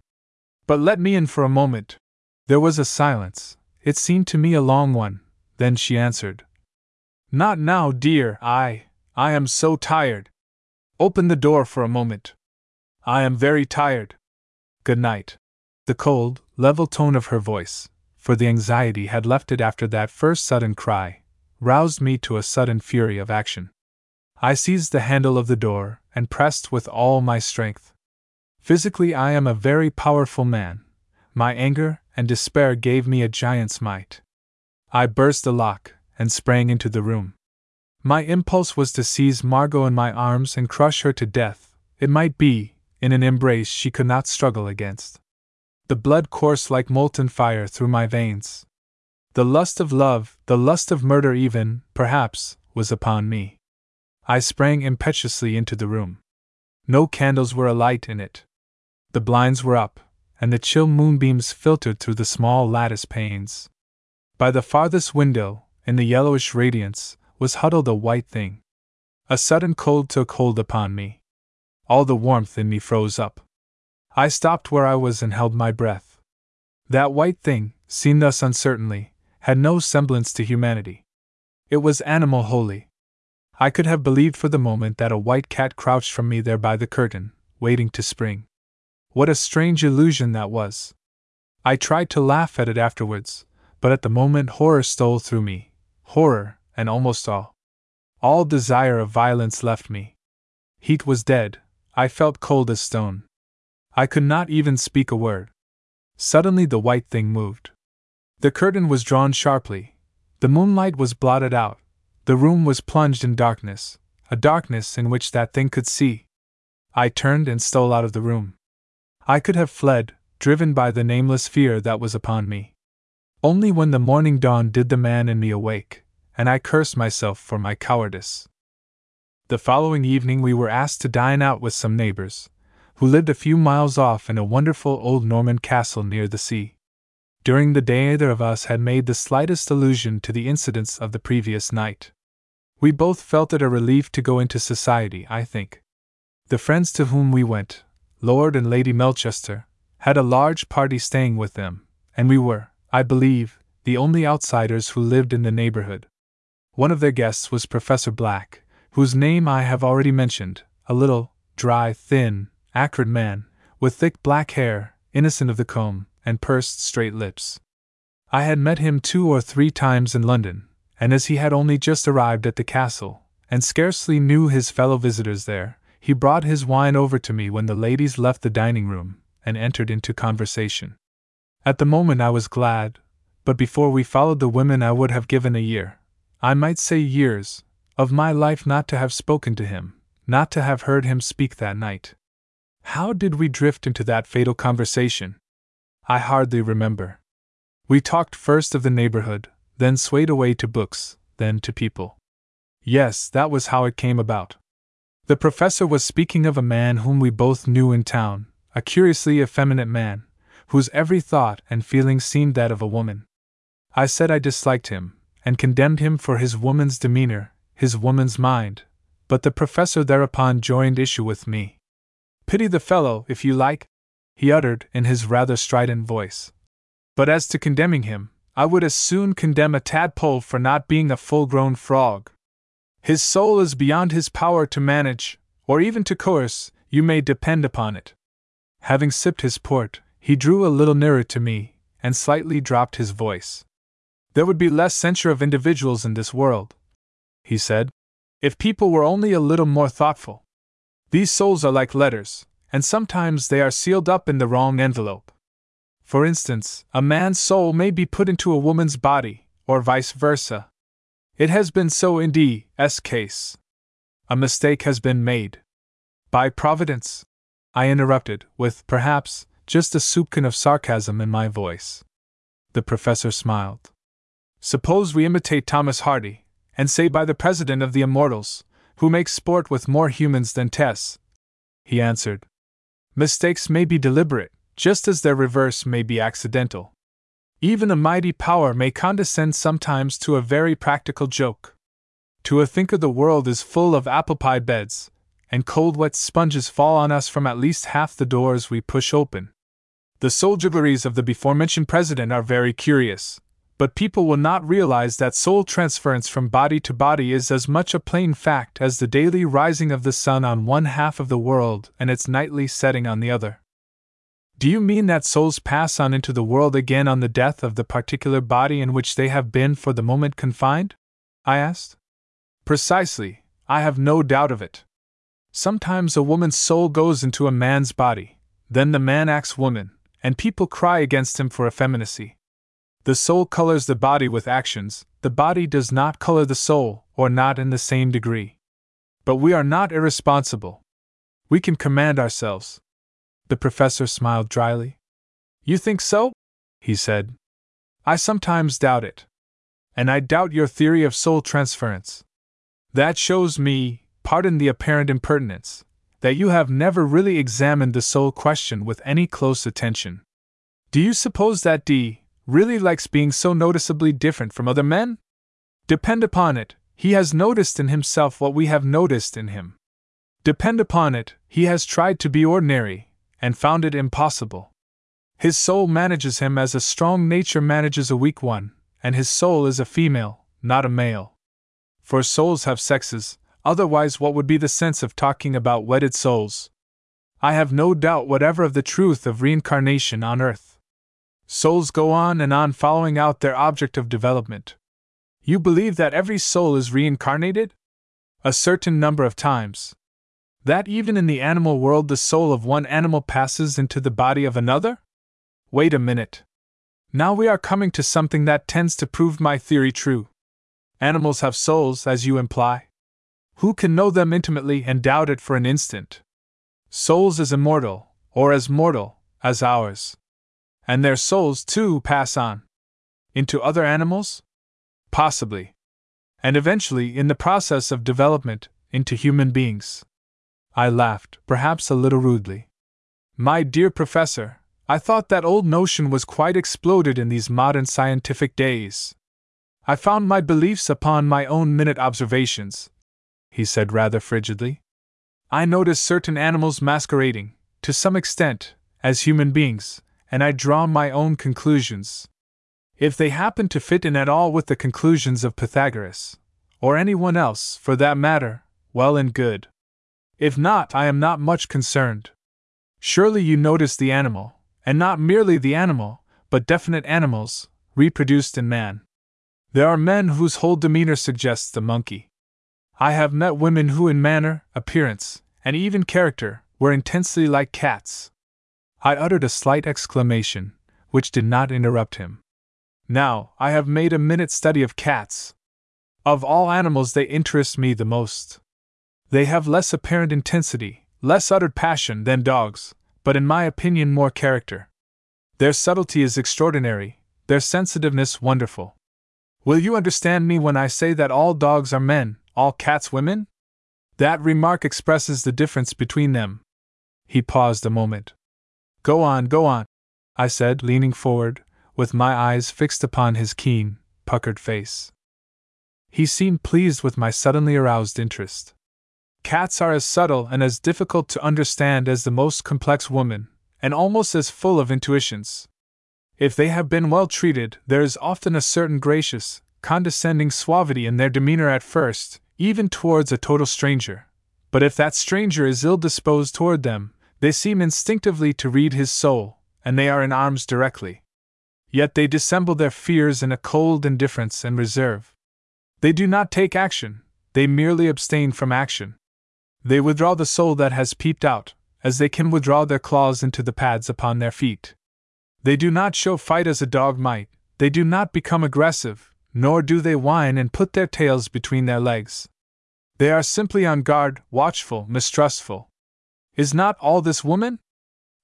But let me in for a moment. There was a silence. It seemed to me a long one. Then she answered. Not now, dear, I. I am so tired. Open the door for a moment. I am very tired. Good night. The cold, level tone of her voice, for the anxiety had left it after that first sudden cry, roused me to a sudden fury of action. I seized the handle of the door and pressed with all my strength. Physically, I am a very powerful man. My anger and despair gave me a giant's might. I burst the lock and sprang into the room. My impulse was to seize Margot in my arms and crush her to death, it might be, in an embrace she could not struggle against. The blood coursed like molten fire through my veins. The lust of love, the lust of murder, even, perhaps, was upon me. I sprang impetuously into the room. No candles were alight in it. The blinds were up, and the chill moonbeams filtered through the small lattice panes. By the farthest window, in the yellowish radiance, was huddled a white thing. A sudden cold took hold upon me. All the warmth in me froze up. I stopped where I was and held my breath. That white thing, seen thus uncertainly, had no semblance to humanity. It was animal wholly, I could have believed for the moment that a white cat crouched from me there by the curtain, waiting to spring. What a strange illusion that was! I tried to laugh at it afterwards, but at the moment horror stole through me horror, and almost all. All desire of violence left me. Heat was dead, I felt cold as stone. I could not even speak a word. Suddenly the white thing moved. The curtain was drawn sharply, the moonlight was blotted out, the room was plunged in darkness, a darkness in which that thing could see. I turned and stole out of the room. I could have fled, driven by the nameless fear that was upon me. Only when the morning dawned did the man in me awake, and I cursed myself for my cowardice. The following evening we were asked to dine out with some neighbors, who lived a few miles off in a wonderful old Norman castle near the sea. During the day, neither of us had made the slightest allusion to the incidents of the previous night. We both felt it a relief to go into society, I think. The friends to whom we went, Lord and Lady Melchester, had a large party staying with them, and we were, I believe, the only outsiders who lived in the neighborhood. One of their guests was Professor Black, whose name I have already mentioned, a little, dry, thin, acrid man, with thick black hair, innocent of the comb, and pursed straight lips. I had met him two or three times in London, and as he had only just arrived at the castle, and scarcely knew his fellow visitors there, he brought his wine over to me when the ladies left the dining room, and entered into conversation. At the moment I was glad, but before we followed the women I would have given a year, I might say years, of my life not to have spoken to him, not to have heard him speak that night. How did we drift into that fatal conversation? I hardly remember. We talked first of the neighborhood, then swayed away to books, then to people. Yes, that was how it came about. The professor was speaking of a man whom we both knew in town, a curiously effeminate man, whose every thought and feeling seemed that of a woman. I said I disliked him, and condemned him for his woman's demeanor, his woman's mind, but the professor thereupon joined issue with me. Pity the fellow, if you like, he uttered in his rather strident voice. But as to condemning him, I would as soon condemn a tadpole for not being a full grown frog. His soul is beyond his power to manage, or even to coerce, you may depend upon it. Having sipped his port, he drew a little nearer to me, and slightly dropped his voice. There would be less censure of individuals in this world, he said, if people were only a little more thoughtful. These souls are like letters, and sometimes they are sealed up in the wrong envelope. For instance, a man's soul may be put into a woman's body, or vice versa. It has been so in D.'s case. A mistake has been made. By Providence, I interrupted, with, perhaps, just a soupçon of sarcasm in my voice. The professor smiled. Suppose we imitate Thomas Hardy, and say by the President of the Immortals, who makes sport with more humans than Tess. He answered. Mistakes may be deliberate, just as their reverse may be accidental. Even a mighty power may condescend sometimes to a very practical joke. To a thinker, the world is full of apple pie beds, and cold wet sponges fall on us from at least half the doors we push open. The soldieries of the before mentioned president are very curious, but people will not realize that soul transference from body to body is as much a plain fact as the daily rising of the sun on one half of the world and its nightly setting on the other. Do you mean that souls pass on into the world again on the death of the particular body in which they have been for the moment confined? I asked. Precisely, I have no doubt of it. Sometimes a woman's soul goes into a man's body, then the man acts woman, and people cry against him for effeminacy. The soul colors the body with actions, the body does not color the soul, or not in the same degree. But we are not irresponsible. We can command ourselves. The professor smiled dryly. You think so? he said. I sometimes doubt it. And I doubt your theory of soul transference. That shows me, pardon the apparent impertinence, that you have never really examined the soul question with any close attention. Do you suppose that D really likes being so noticeably different from other men? Depend upon it, he has noticed in himself what we have noticed in him. Depend upon it, he has tried to be ordinary, and found it impossible. His soul manages him as a strong nature manages a weak one, and his soul is a female, not a male. For souls have sexes, otherwise, what would be the sense of talking about wedded souls? I have no doubt whatever of the truth of reincarnation on earth. Souls go on and on following out their object of development. You believe that every soul is reincarnated? A certain number of times. That even in the animal world the soul of one animal passes into the body of another? Wait a minute. Now we are coming to something that tends to prove my theory true. Animals have souls, as you imply. Who can know them intimately and doubt it for an instant? Souls as immortal, or as mortal, as ours. And their souls, too, pass on. Into other animals? Possibly. And eventually, in the process of development, into human beings. I laughed, perhaps a little rudely. My dear professor, I thought that old notion was quite exploded in these modern scientific days. I found my beliefs upon my own minute observations, he said rather frigidly. I notice certain animals masquerading, to some extent, as human beings, and I draw my own conclusions. If they happen to fit in at all with the conclusions of Pythagoras, or anyone else, for that matter, well and good. If not, I am not much concerned. Surely you notice the animal, and not merely the animal, but definite animals, reproduced in man. There are men whose whole demeanor suggests the monkey. I have met women who, in manner, appearance, and even character, were intensely like cats. I uttered a slight exclamation, which did not interrupt him. Now, I have made a minute study of cats. Of all animals, they interest me the most. They have less apparent intensity, less uttered passion than dogs, but in my opinion, more character. Their subtlety is extraordinary, their sensitiveness wonderful. Will you understand me when I say that all dogs are men, all cats women? That remark expresses the difference between them. He paused a moment. Go on, go on, I said, leaning forward, with my eyes fixed upon his keen, puckered face. He seemed pleased with my suddenly aroused interest. Cats are as subtle and as difficult to understand as the most complex woman, and almost as full of intuitions. If they have been well treated, there is often a certain gracious, condescending suavity in their demeanor at first, even towards a total stranger. But if that stranger is ill disposed toward them, they seem instinctively to read his soul, and they are in arms directly. Yet they dissemble their fears in a cold indifference and reserve. They do not take action, they merely abstain from action. They withdraw the soul that has peeped out, as they can withdraw their claws into the pads upon their feet. They do not show fight as a dog might, they do not become aggressive, nor do they whine and put their tails between their legs. They are simply on guard, watchful, mistrustful. Is not all this woman?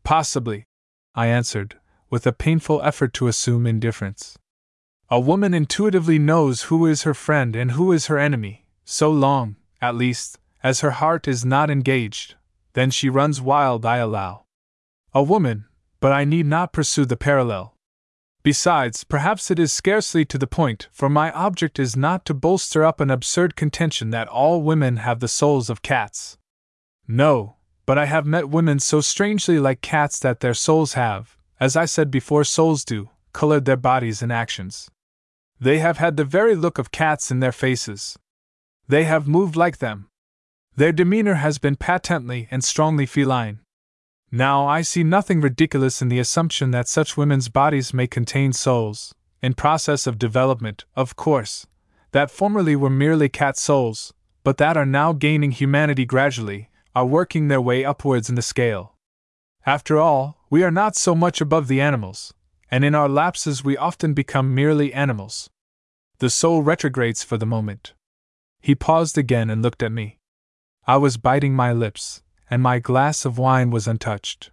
Possibly, I answered, with a painful effort to assume indifference. A woman intuitively knows who is her friend and who is her enemy, so long, at least, as her heart is not engaged. Then she runs wild, I allow. A woman, but I need not pursue the parallel. Besides, perhaps it is scarcely to the point, for my object is not to bolster up an absurd contention that all women have the souls of cats. No, but I have met women so strangely like cats that their souls have, as I said before, souls do, colored their bodies and actions. They have had the very look of cats in their faces. They have moved like them. Their demeanor has been patently and strongly feline. Now I see nothing ridiculous in the assumption that such women's bodies may contain souls, in process of development, of course, that formerly were merely cat souls, but that are now gaining humanity gradually, are working their way upwards in the scale. After all, we are not so much above the animals, and in our lapses we often become merely animals. The soul retrogrades for the moment. He paused again and looked at me. I was biting my lips, and my glass of wine was untouched.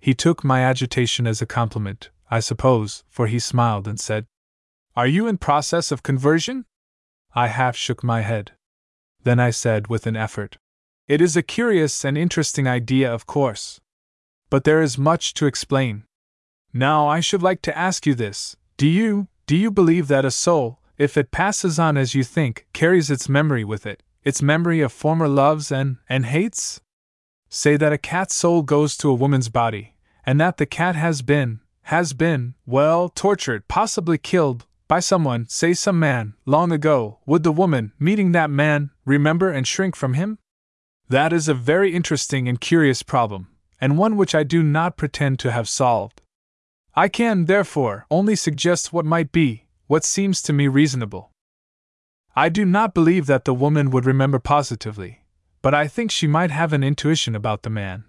He took my agitation as a compliment, I suppose, for he smiled and said, Are you in process of conversion? I half shook my head. Then I said with an effort, It is a curious and interesting idea, of course. But there is much to explain. Now I should like to ask you this Do you, do you believe that a soul, if it passes on as you think, carries its memory with it, its memory of former loves and, and hates? Say that a cat's soul goes to a woman's body, and that the cat has been, has been, well, tortured, possibly killed, by someone, say some man, long ago, would the woman, meeting that man, remember and shrink from him? That is a very interesting and curious problem, and one which I do not pretend to have solved. I can, therefore, only suggest what might be, what seems to me reasonable. I do not believe that the woman would remember positively, but I think she might have an intuition about the man.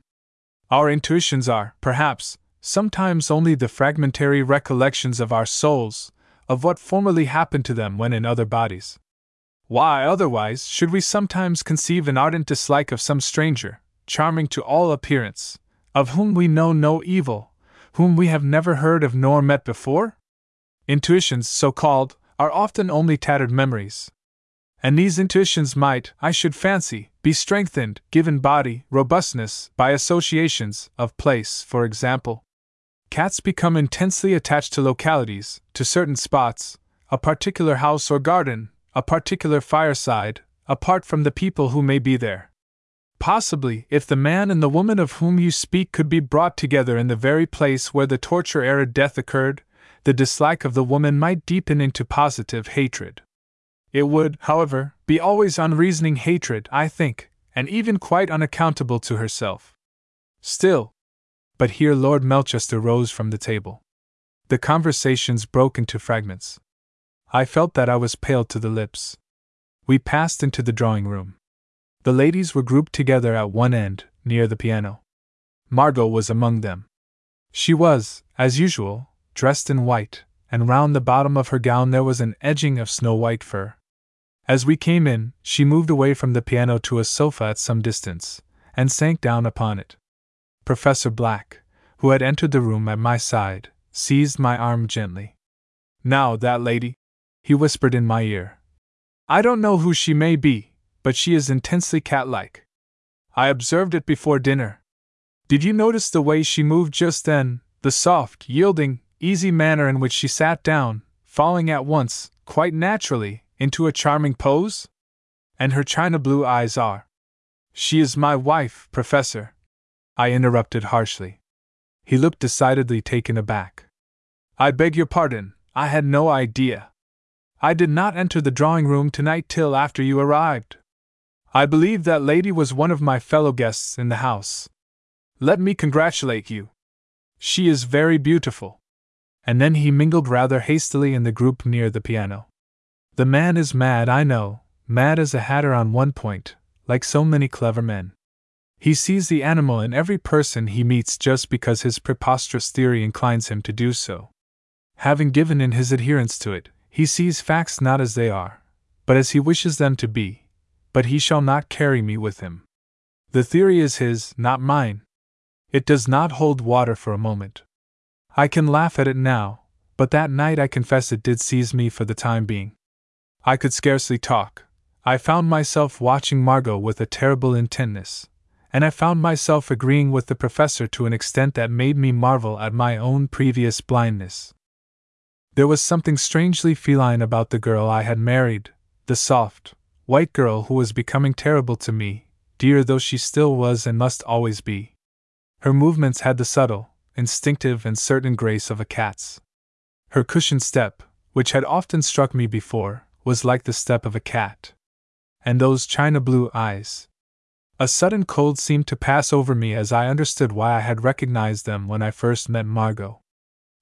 Our intuitions are, perhaps, sometimes only the fragmentary recollections of our souls, of what formerly happened to them when in other bodies. Why, otherwise, should we sometimes conceive an ardent dislike of some stranger, charming to all appearance, of whom we know no evil, whom we have never heard of nor met before? Intuitions, so called, are often only tattered memories, and these intuitions might, I should fancy, be strengthened, given body, robustness, by associations, of place, for example. Cats become intensely attached to localities, to certain spots, a particular house or garden, a particular fireside, apart from the people who may be there. Possibly, if the man and the woman of whom you speak could be brought together in the very place where the torture arid death occurred, the dislike of the woman might deepen into positive hatred. It would, however, be always unreasoning hatred, I think, and even quite unaccountable to herself. Still. But here Lord Melchester rose from the table. The conversations broke into fragments. I felt that I was pale to the lips. We passed into the drawing room. The ladies were grouped together at one end, near the piano. Margot was among them. She was, as usual, dressed in white, and round the bottom of her gown there was an edging of snow white fur. As we came in, she moved away from the piano to a sofa at some distance, and sank down upon it. Professor Black, who had entered the room at my side, seized my arm gently. Now, that lady, he whispered in my ear. I don't know who she may be, but she is intensely cat like. I observed it before dinner. Did you notice the way she moved just then, the soft, yielding, easy manner in which she sat down, falling at once, quite naturally, into a charming pose? And her china blue eyes are. She is my wife, Professor. I interrupted harshly. He looked decidedly taken aback. I beg your pardon, I had no idea. I did not enter the drawing room tonight till after you arrived. I believe that lady was one of my fellow guests in the house. Let me congratulate you. She is very beautiful. And then he mingled rather hastily in the group near the piano. The man is mad, I know, mad as a hatter on one point, like so many clever men. He sees the animal in every person he meets just because his preposterous theory inclines him to do so. Having given in his adherence to it, he sees facts not as they are, but as he wishes them to be. But he shall not carry me with him. The theory is his, not mine. It does not hold water for a moment. I can laugh at it now, but that night I confess it did seize me for the time being. I could scarcely talk. I found myself watching Margot with a terrible intentness, and I found myself agreeing with the professor to an extent that made me marvel at my own previous blindness. There was something strangely feline about the girl I had married, the soft, white girl who was becoming terrible to me, dear though she still was and must always be. Her movements had the subtle, instinctive, and certain grace of a cat's. Her cushioned step, which had often struck me before, was like the step of a cat. And those china blue eyes. A sudden cold seemed to pass over me as I understood why I had recognized them when I first met Margot.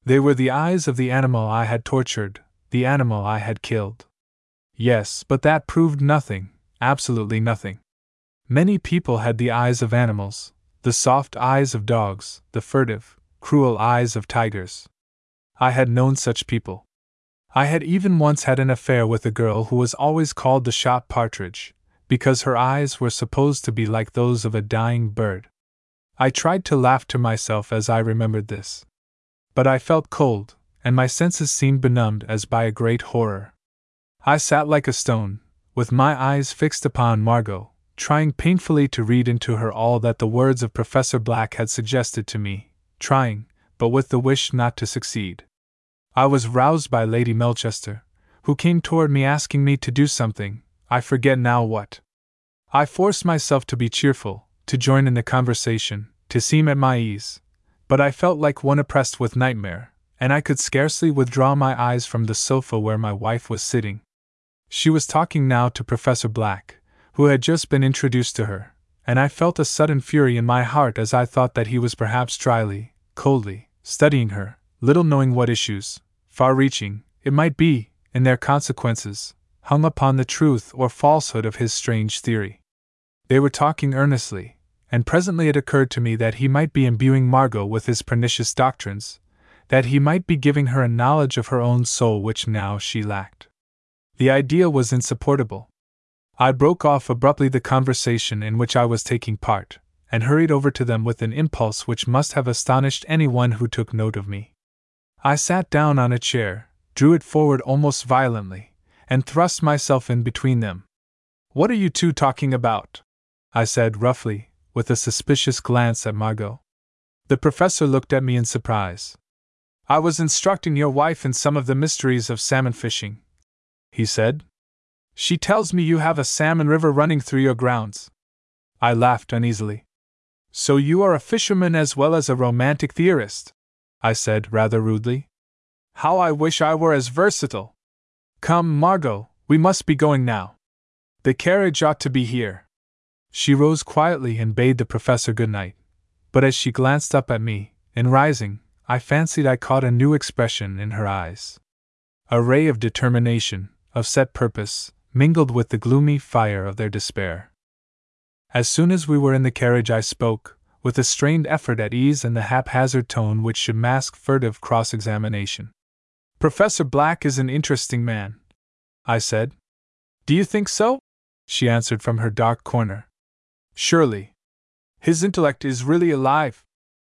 They were the eyes of the animal I had tortured, the animal I had killed. Yes, but that proved nothing, absolutely nothing. Many people had the eyes of animals, the soft eyes of dogs, the furtive, cruel eyes of tigers. I had known such people. I had even once had an affair with a girl who was always called the shot partridge, because her eyes were supposed to be like those of a dying bird. I tried to laugh to myself as I remembered this. But I felt cold, and my senses seemed benumbed as by a great horror. I sat like a stone, with my eyes fixed upon Margot, trying painfully to read into her all that the words of Professor Black had suggested to me, trying, but with the wish not to succeed. I was roused by Lady Melchester, who came toward me asking me to do something, I forget now what. I forced myself to be cheerful, to join in the conversation, to seem at my ease, but I felt like one oppressed with nightmare, and I could scarcely withdraw my eyes from the sofa where my wife was sitting. She was talking now to Professor Black, who had just been introduced to her, and I felt a sudden fury in my heart as I thought that he was perhaps dryly, coldly, studying her, little knowing what issues, far reaching, it might be, in their consequences, hung upon the truth or falsehood of his strange theory. They were talking earnestly, and presently it occurred to me that he might be imbuing Margot with his pernicious doctrines, that he might be giving her a knowledge of her own soul which now she lacked. The idea was insupportable, I broke off abruptly the conversation in which I was taking part, and hurried over to them with an impulse which must have astonished anyone who took note of me. I sat down on a chair, drew it forward almost violently, and thrust myself in between them. What are you two talking about? I said roughly, with a suspicious glance at Margot. The professor looked at me in surprise. I was instructing your wife in some of the mysteries of salmon fishing, he said, she tells me you have a salmon river running through your grounds. I laughed uneasily. So you are a fisherman as well as a romantic theorist? I said rather rudely. How I wish I were as versatile! Come, Margot, we must be going now. The carriage ought to be here. She rose quietly and bade the professor good night, but as she glanced up at me, in rising, I fancied I caught a new expression in her eyes. A ray of determination, of set purpose, mingled with the gloomy fire of their despair. As soon as we were in the carriage, I spoke, with a strained effort at ease and the haphazard tone which should mask furtive cross examination. Professor Black is an interesting man, I said. Do you think so? She answered from her dark corner. Surely. His intellect is really alive.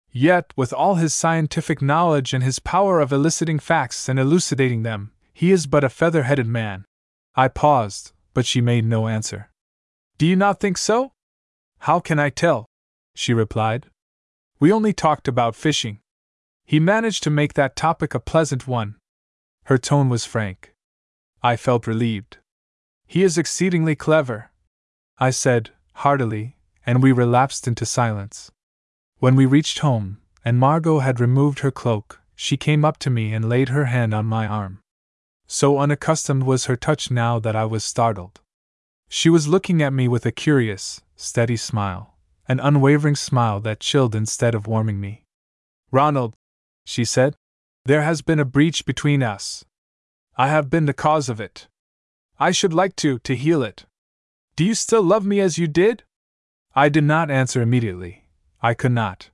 Yet, with all his scientific knowledge and his power of eliciting facts and elucidating them, he is but a feather headed man. I paused, but she made no answer. Do you not think so? How can I tell? She replied. We only talked about fishing. He managed to make that topic a pleasant one. Her tone was frank. I felt relieved. He is exceedingly clever, I said, heartily, and we relapsed into silence. When we reached home, and Margot had removed her cloak, she came up to me and laid her hand on my arm. So unaccustomed was her touch now that I was startled. She was looking at me with a curious, steady smile, an unwavering smile that chilled instead of warming me. Ronald, she said, there has been a breach between us. I have been the cause of it. I should like to, to heal it. Do you still love me as you did? I did not answer immediately. I could not.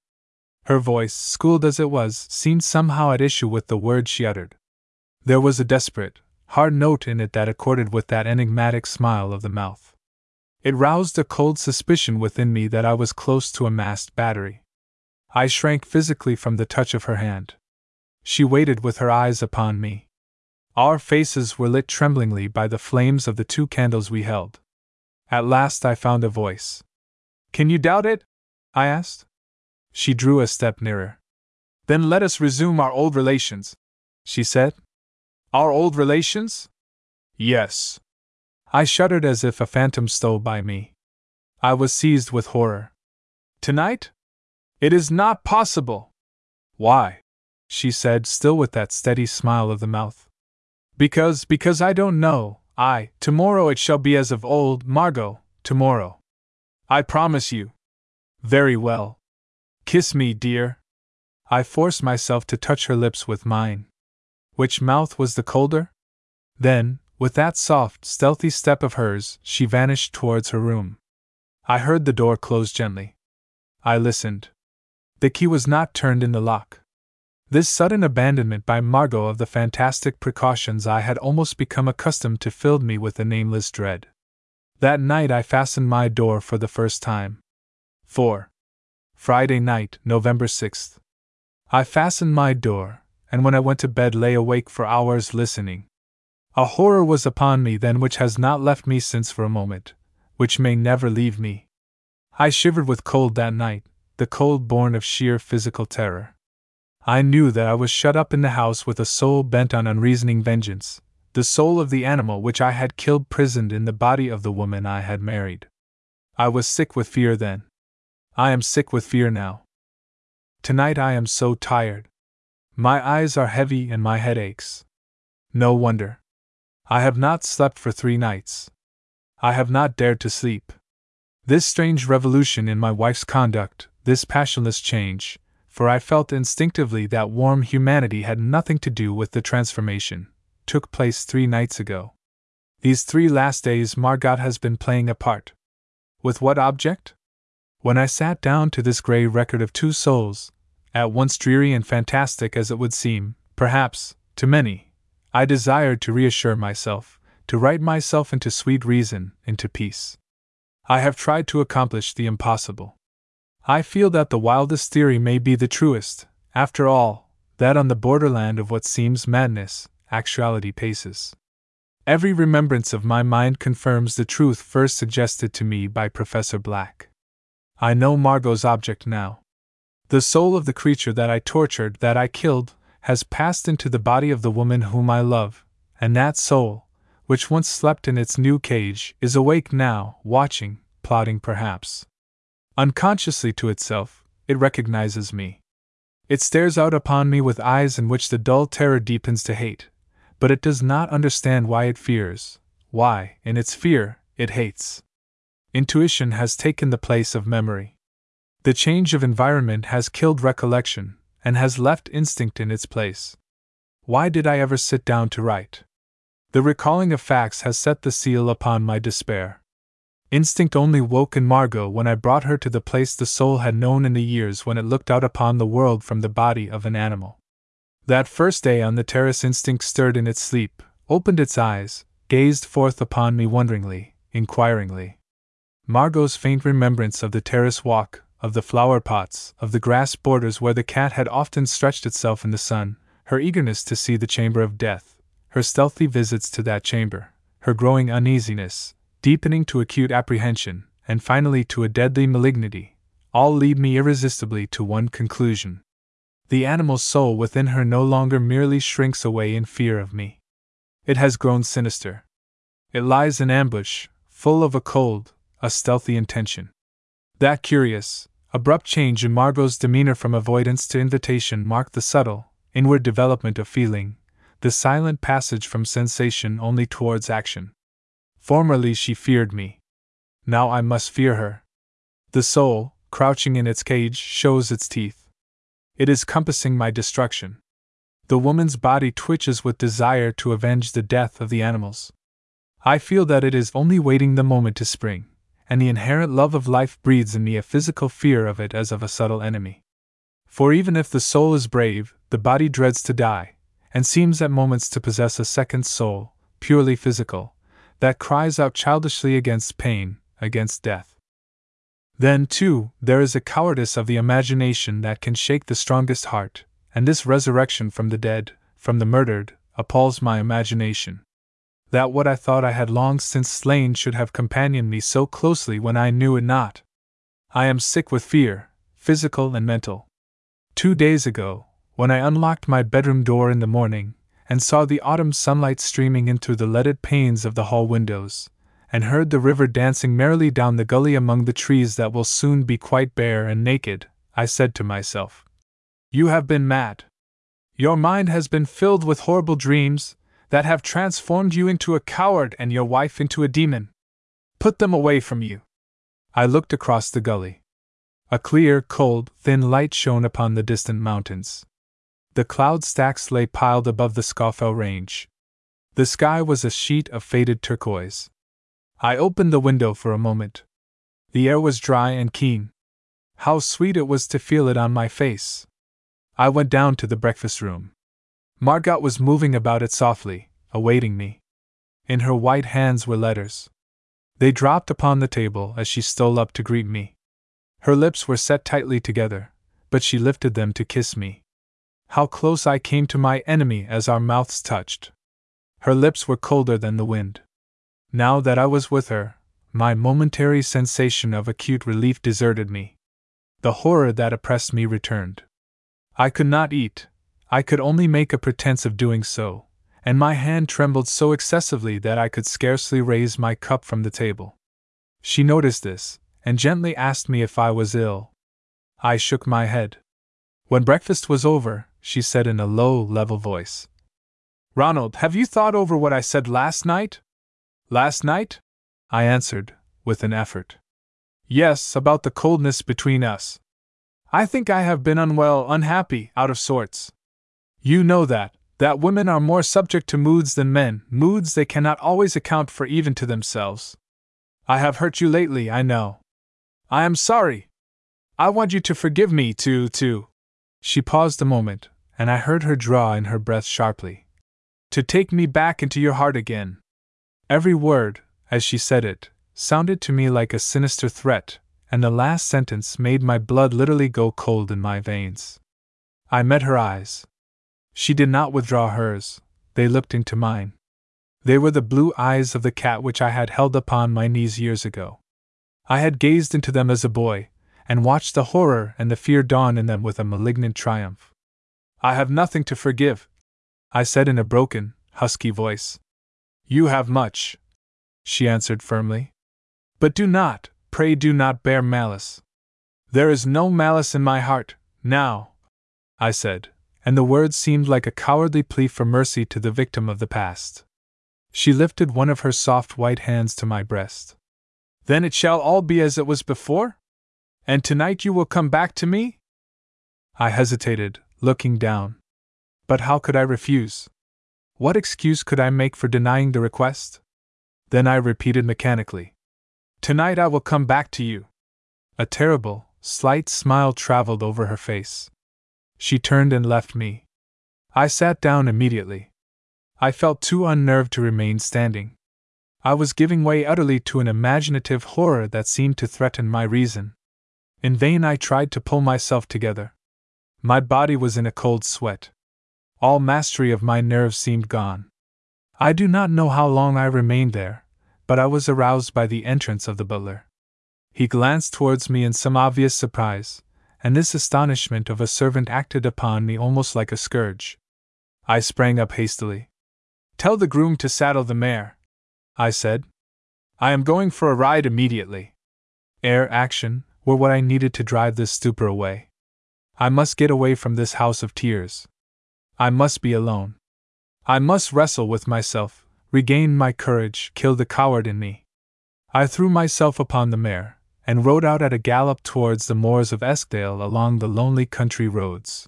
Her voice, schooled as it was, seemed somehow at issue with the words she uttered. There was a desperate, hard note in it that accorded with that enigmatic smile of the mouth. It roused a cold suspicion within me that I was close to a masked battery. I shrank physically from the touch of her hand. She waited with her eyes upon me. Our faces were lit tremblingly by the flames of the two candles we held. At last I found a voice. Can you doubt it? I asked. She drew a step nearer. Then let us resume our old relations, she said. Our old relations? Yes. I shuddered as if a phantom stole by me. I was seized with horror. Tonight? It is not possible. Why? she said, still with that steady smile of the mouth. Because, because I don't know. I, tomorrow it shall be as of old, Margot, tomorrow. I promise you. Very well. Kiss me, dear. I forced myself to touch her lips with mine. Which mouth was the colder? Then, with that soft, stealthy step of hers, she vanished towards her room. I heard the door close gently. I listened. The key was not turned in the lock. This sudden abandonment by Margot of the fantastic precautions I had almost become accustomed to filled me with a nameless dread. That night I fastened my door for the first time. 4. Friday night, November 6th. I fastened my door, and when I went to bed lay awake for hours listening. A horror was upon me then which has not left me since for a moment, which may never leave me. I shivered with cold that night, the cold born of sheer physical terror. I knew that I was shut up in the house with a soul bent on unreasoning vengeance, the soul of the animal which I had killed prisoned in the body of the woman I had married. I was sick with fear then. I am sick with fear now. Tonight I am so tired. My eyes are heavy and my head aches. No wonder. I have not slept for three nights. I have not dared to sleep. This strange revolution in my wife's conduct, this passionless change, for I felt instinctively that warm humanity had nothing to do with the transformation, took place three nights ago. These three last days Margot has been playing a part. With what object? When I sat down to this grey record of two souls, at once dreary and fantastic as it would seem, perhaps, to many, I desired to reassure myself, to write myself into sweet reason, into peace. I have tried to accomplish the impossible. I feel that the wildest theory may be the truest, after all, that on the borderland of what seems madness, actuality paces. Every remembrance of my mind confirms the truth first suggested to me by Professor Black. I know Margot's object now. The soul of the creature that I tortured, that I killed, has passed into the body of the woman whom I love, and that soul, which once slept in its new cage, is awake now, watching, plotting perhaps. Unconsciously to itself, it recognizes me. It stares out upon me with eyes in which the dull terror deepens to hate, but it does not understand why it fears, why, in its fear, it hates. Intuition has taken the place of memory. The change of environment has killed recollection, and has left instinct in its place. Why did I ever sit down to write? The recalling of facts has set the seal upon my despair. Instinct only woke in Margot when I brought her to the place the soul had known in the years when it looked out upon the world from the body of an animal. That first day on the terrace, instinct stirred in its sleep, opened its eyes, gazed forth upon me wonderingly, inquiringly. Margot's faint remembrance of the terrace walk, of the flower pots, of the grass borders where the cat had often stretched itself in the sun, her eagerness to see the chamber of death, her stealthy visits to that chamber, her growing uneasiness, deepening to acute apprehension, and finally to a deadly malignity, all lead me irresistibly to one conclusion. The animal soul within her no longer merely shrinks away in fear of me. It has grown sinister. It lies in ambush, full of a cold, a stealthy intention. That curious, abrupt change in Margot's demeanor from avoidance to invitation marked the subtle, inward development of feeling, the silent passage from sensation only towards action. Formerly she feared me. Now I must fear her. The soul, crouching in its cage, shows its teeth. It is compassing my destruction. The woman's body twitches with desire to avenge the death of the animals. I feel that it is only waiting the moment to spring, and the inherent love of life breeds in me a physical fear of it as of a subtle enemy. For even if the soul is brave, the body dreads to die, and seems at moments to possess a second soul, purely physical, that cries out childishly against pain, against death. Then, too, there is a cowardice of the imagination that can shake the strongest heart, and this resurrection from the dead, from the murdered, appalls my imagination that what I thought I had long since slain should have companioned me so closely when I knew it not. I am sick with fear, physical and mental. Two days ago, when I unlocked my bedroom door in the morning, and saw the autumn sunlight streaming in through the leaded panes of the hall windows, and heard the river dancing merrily down the gully among the trees that will soon be quite bare and naked, I said to myself, You have been mad. Your mind has been filled with horrible dreams, that have transformed you into a coward and your wife into a demon. Put them away from you. I looked across the gully. A clear, cold, thin light shone upon the distant mountains. The cloud stacks lay piled above the Scawfell range. The sky was a sheet of faded turquoise. I opened the window for a moment. The air was dry and keen. How sweet it was to feel it on my face. I went down to the breakfast room. Margot was moving about it softly, awaiting me. In her white hands were letters. They dropped upon the table as she stole up to greet me. Her lips were set tightly together, but she lifted them to kiss me. How close I came to my enemy as our mouths touched. Her lips were colder than the wind. Now that I was with her, my momentary sensation of acute relief deserted me. The horror that oppressed me returned. I could not eat, I could only make a pretense of doing so, and my hand trembled so excessively that I could scarcely raise my cup from the table. She noticed this, and gently asked me if I was ill. I shook my head. When breakfast was over, she said in a low, level voice Ronald, have you thought over what I said last night? Last night? I answered, with an effort. Yes, about the coldness between us. I think I have been unwell, unhappy, out of sorts. You know that, that women are more subject to moods than men, moods they cannot always account for even to themselves. I have hurt you lately, I know. I am sorry. I want you to forgive me, to, to. She paused a moment, and I heard her draw in her breath sharply. To take me back into your heart again. Every word, as she said it, sounded to me like a sinister threat, and the last sentence made my blood literally go cold in my veins. I met her eyes, she did not withdraw hers, they looked into mine. They were the blue eyes of the cat which I had held upon my knees years ago. I had gazed into them as a boy, and watched the horror and the fear dawn in them with a malignant triumph. I have nothing to forgive, I said in a broken, husky voice. You have much, she answered firmly. But do not, pray do not bear malice. There is no malice in my heart, now, I said, and the words seemed like a cowardly plea for mercy to the victim of the past. She lifted one of her soft white hands to my breast. Then it shall all be as it was before? And tonight you will come back to me? I hesitated, looking down. But how could I refuse? What excuse could I make for denying the request? Then I repeated mechanically, Tonight I will come back to you. A terrible, slight smile traveled over her face. She turned and left me. I sat down immediately. I felt too unnerved to remain standing. I was giving way utterly to an imaginative horror that seemed to threaten my reason. In vain I tried to pull myself together. My body was in a cold sweat. All mastery of my nerves seemed gone. I do not know how long I remained there, but I was aroused by the entrance of the butler. He glanced towards me in some obvious surprise, and this astonishment of a servant acted upon me almost like a scourge. I sprang up hastily. Tell the groom to saddle the mare. I said. I am going for a ride immediately. Air, action, were what I needed to drive this stupor away. I must get away from this house of tears. I must be alone. I must wrestle with myself, regain my courage, kill the coward in me. I threw myself upon the mare, and rode out at a gallop towards the moors of Eskdale along the lonely country roads.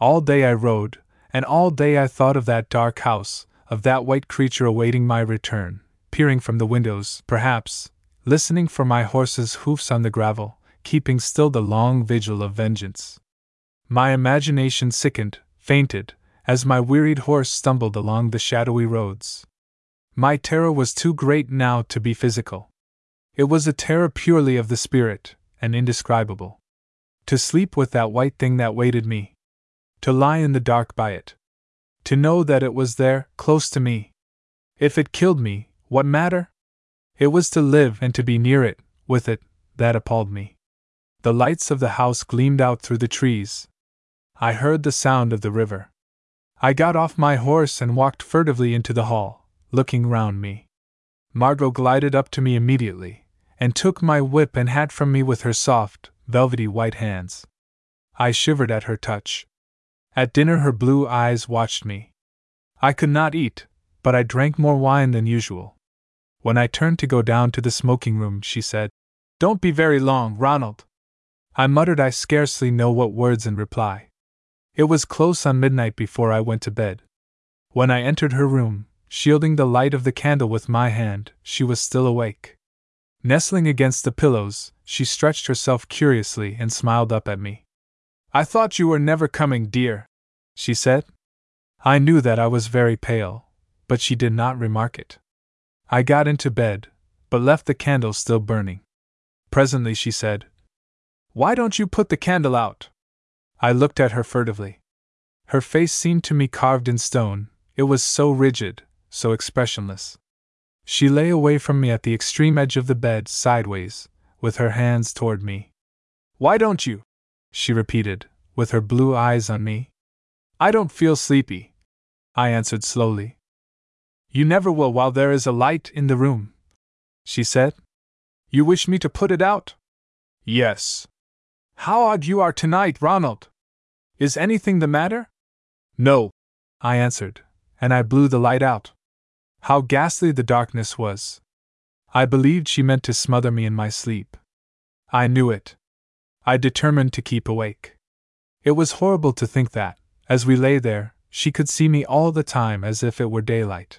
All day I rode, and all day I thought of that dark house, of that white creature awaiting my return, peering from the windows, perhaps, listening for my horse's hoofs on the gravel, keeping still the long vigil of vengeance. My imagination sickened, fainted, as my wearied horse stumbled along the shadowy roads. My terror was too great now to be physical. It was a terror purely of the spirit, and indescribable. To sleep with that white thing that waited me. To lie in the dark by it. To know that it was there, close to me. If it killed me, what matter? It was to live and to be near it, with it, that appalled me. The lights of the house gleamed out through the trees. I heard the sound of the river. I got off my horse and walked furtively into the hall, looking round me. Margot glided up to me immediately, and took my whip and hat from me with her soft, velvety white hands. I shivered at her touch. At dinner, her blue eyes watched me. I could not eat, but I drank more wine than usual. When I turned to go down to the smoking room, she said, Don't be very long, Ronald. I muttered I scarcely know what words in reply. It was close on midnight before I went to bed. When I entered her room, shielding the light of the candle with my hand, she was still awake. Nestling against the pillows, she stretched herself curiously and smiled up at me. I thought you were never coming, dear, she said. I knew that I was very pale, but she did not remark it. I got into bed, but left the candle still burning. Presently she said, Why don't you put the candle out? I looked at her furtively. Her face seemed to me carved in stone, it was so rigid, so expressionless. She lay away from me at the extreme edge of the bed, sideways, with her hands toward me. Why don't you? she repeated, with her blue eyes on me. I don't feel sleepy, I answered slowly. You never will while there is a light in the room, she said. You wish me to put it out? Yes. How odd you are tonight, Ronald! Is anything the matter? No, I answered, and I blew the light out. How ghastly the darkness was! I believed she meant to smother me in my sleep. I knew it. I determined to keep awake. It was horrible to think that, as we lay there, she could see me all the time as if it were daylight.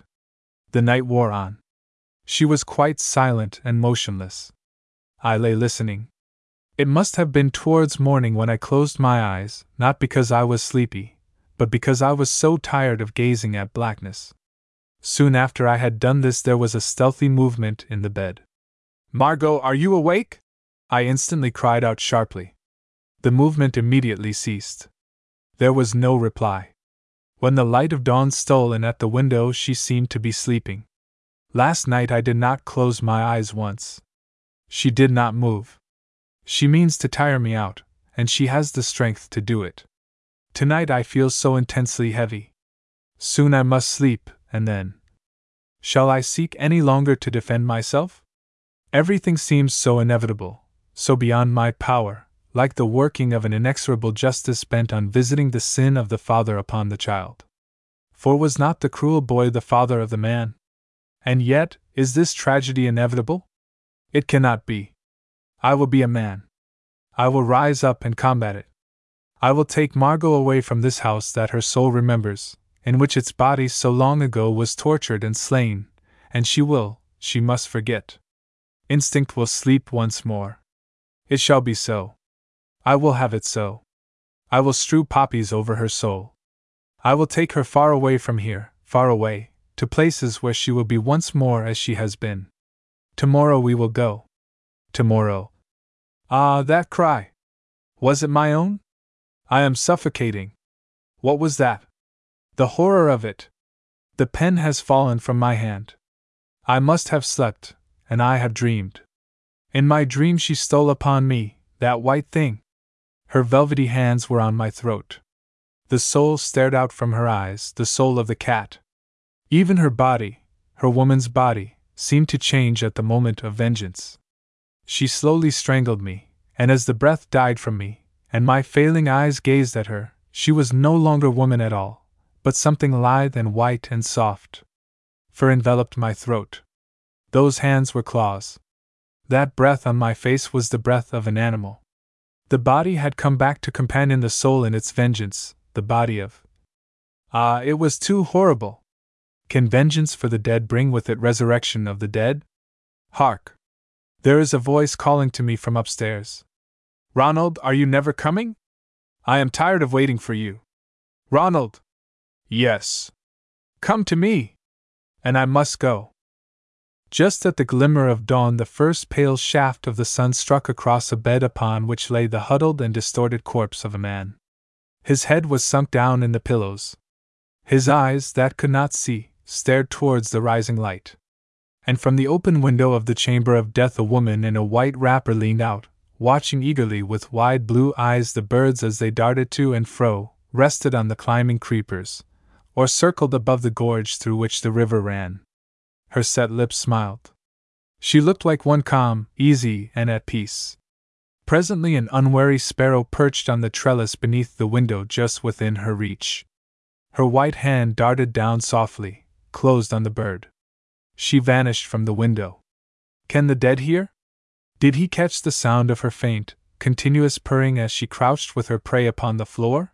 The night wore on. She was quite silent and motionless. I lay listening. It must have been towards morning when I closed my eyes, not because I was sleepy, but because I was so tired of gazing at blackness. Soon after I had done this, there was a stealthy movement in the bed. Margot, are you awake? I instantly cried out sharply. The movement immediately ceased. There was no reply. When the light of dawn stole in at the window, she seemed to be sleeping. Last night I did not close my eyes once. She did not move. She means to tire me out, and she has the strength to do it. Tonight I feel so intensely heavy. Soon I must sleep, and then. Shall I seek any longer to defend myself? Everything seems so inevitable, so beyond my power, like the working of an inexorable justice bent on visiting the sin of the father upon the child. For was not the cruel boy the father of the man? And yet, is this tragedy inevitable? It cannot be. I will be a man. I will rise up and combat it. I will take Margot away from this house that her soul remembers, in which its body so long ago was tortured and slain, and she will, she must forget. Instinct will sleep once more. It shall be so. I will have it so. I will strew poppies over her soul. I will take her far away from here, far away, to places where she will be once more as she has been. Tomorrow we will go. Tomorrow. Ah, that cry! Was it my own? I am suffocating. What was that? The horror of it! The pen has fallen from my hand. I must have slept, and I have dreamed. In my dream, she stole upon me, that white thing. Her velvety hands were on my throat. The soul stared out from her eyes, the soul of the cat. Even her body, her woman's body, seemed to change at the moment of vengeance. She slowly strangled me, and as the breath died from me, and my failing eyes gazed at her, she was no longer woman at all, but something lithe and white and soft. Fur enveloped my throat. Those hands were claws. That breath on my face was the breath of an animal. The body had come back to companion the soul in its vengeance, the body of. Ah, it was too horrible! Can vengeance for the dead bring with it resurrection of the dead? Hark! There is a voice calling to me from upstairs. Ronald, are you never coming? I am tired of waiting for you. Ronald! Yes. Come to me! And I must go. Just at the glimmer of dawn, the first pale shaft of the sun struck across a bed upon which lay the huddled and distorted corpse of a man. His head was sunk down in the pillows. His eyes, that could not see, stared towards the rising light. And from the open window of the chamber of death, a woman in a white wrapper leaned out, watching eagerly with wide blue eyes the birds as they darted to and fro, rested on the climbing creepers, or circled above the gorge through which the river ran. Her set lips smiled. She looked like one calm, easy, and at peace. Presently, an unwary sparrow perched on the trellis beneath the window just within her reach. Her white hand darted down softly, closed on the bird. She vanished from the window. Can the dead hear? Did he catch the sound of her faint, continuous purring as she crouched with her prey upon the floor?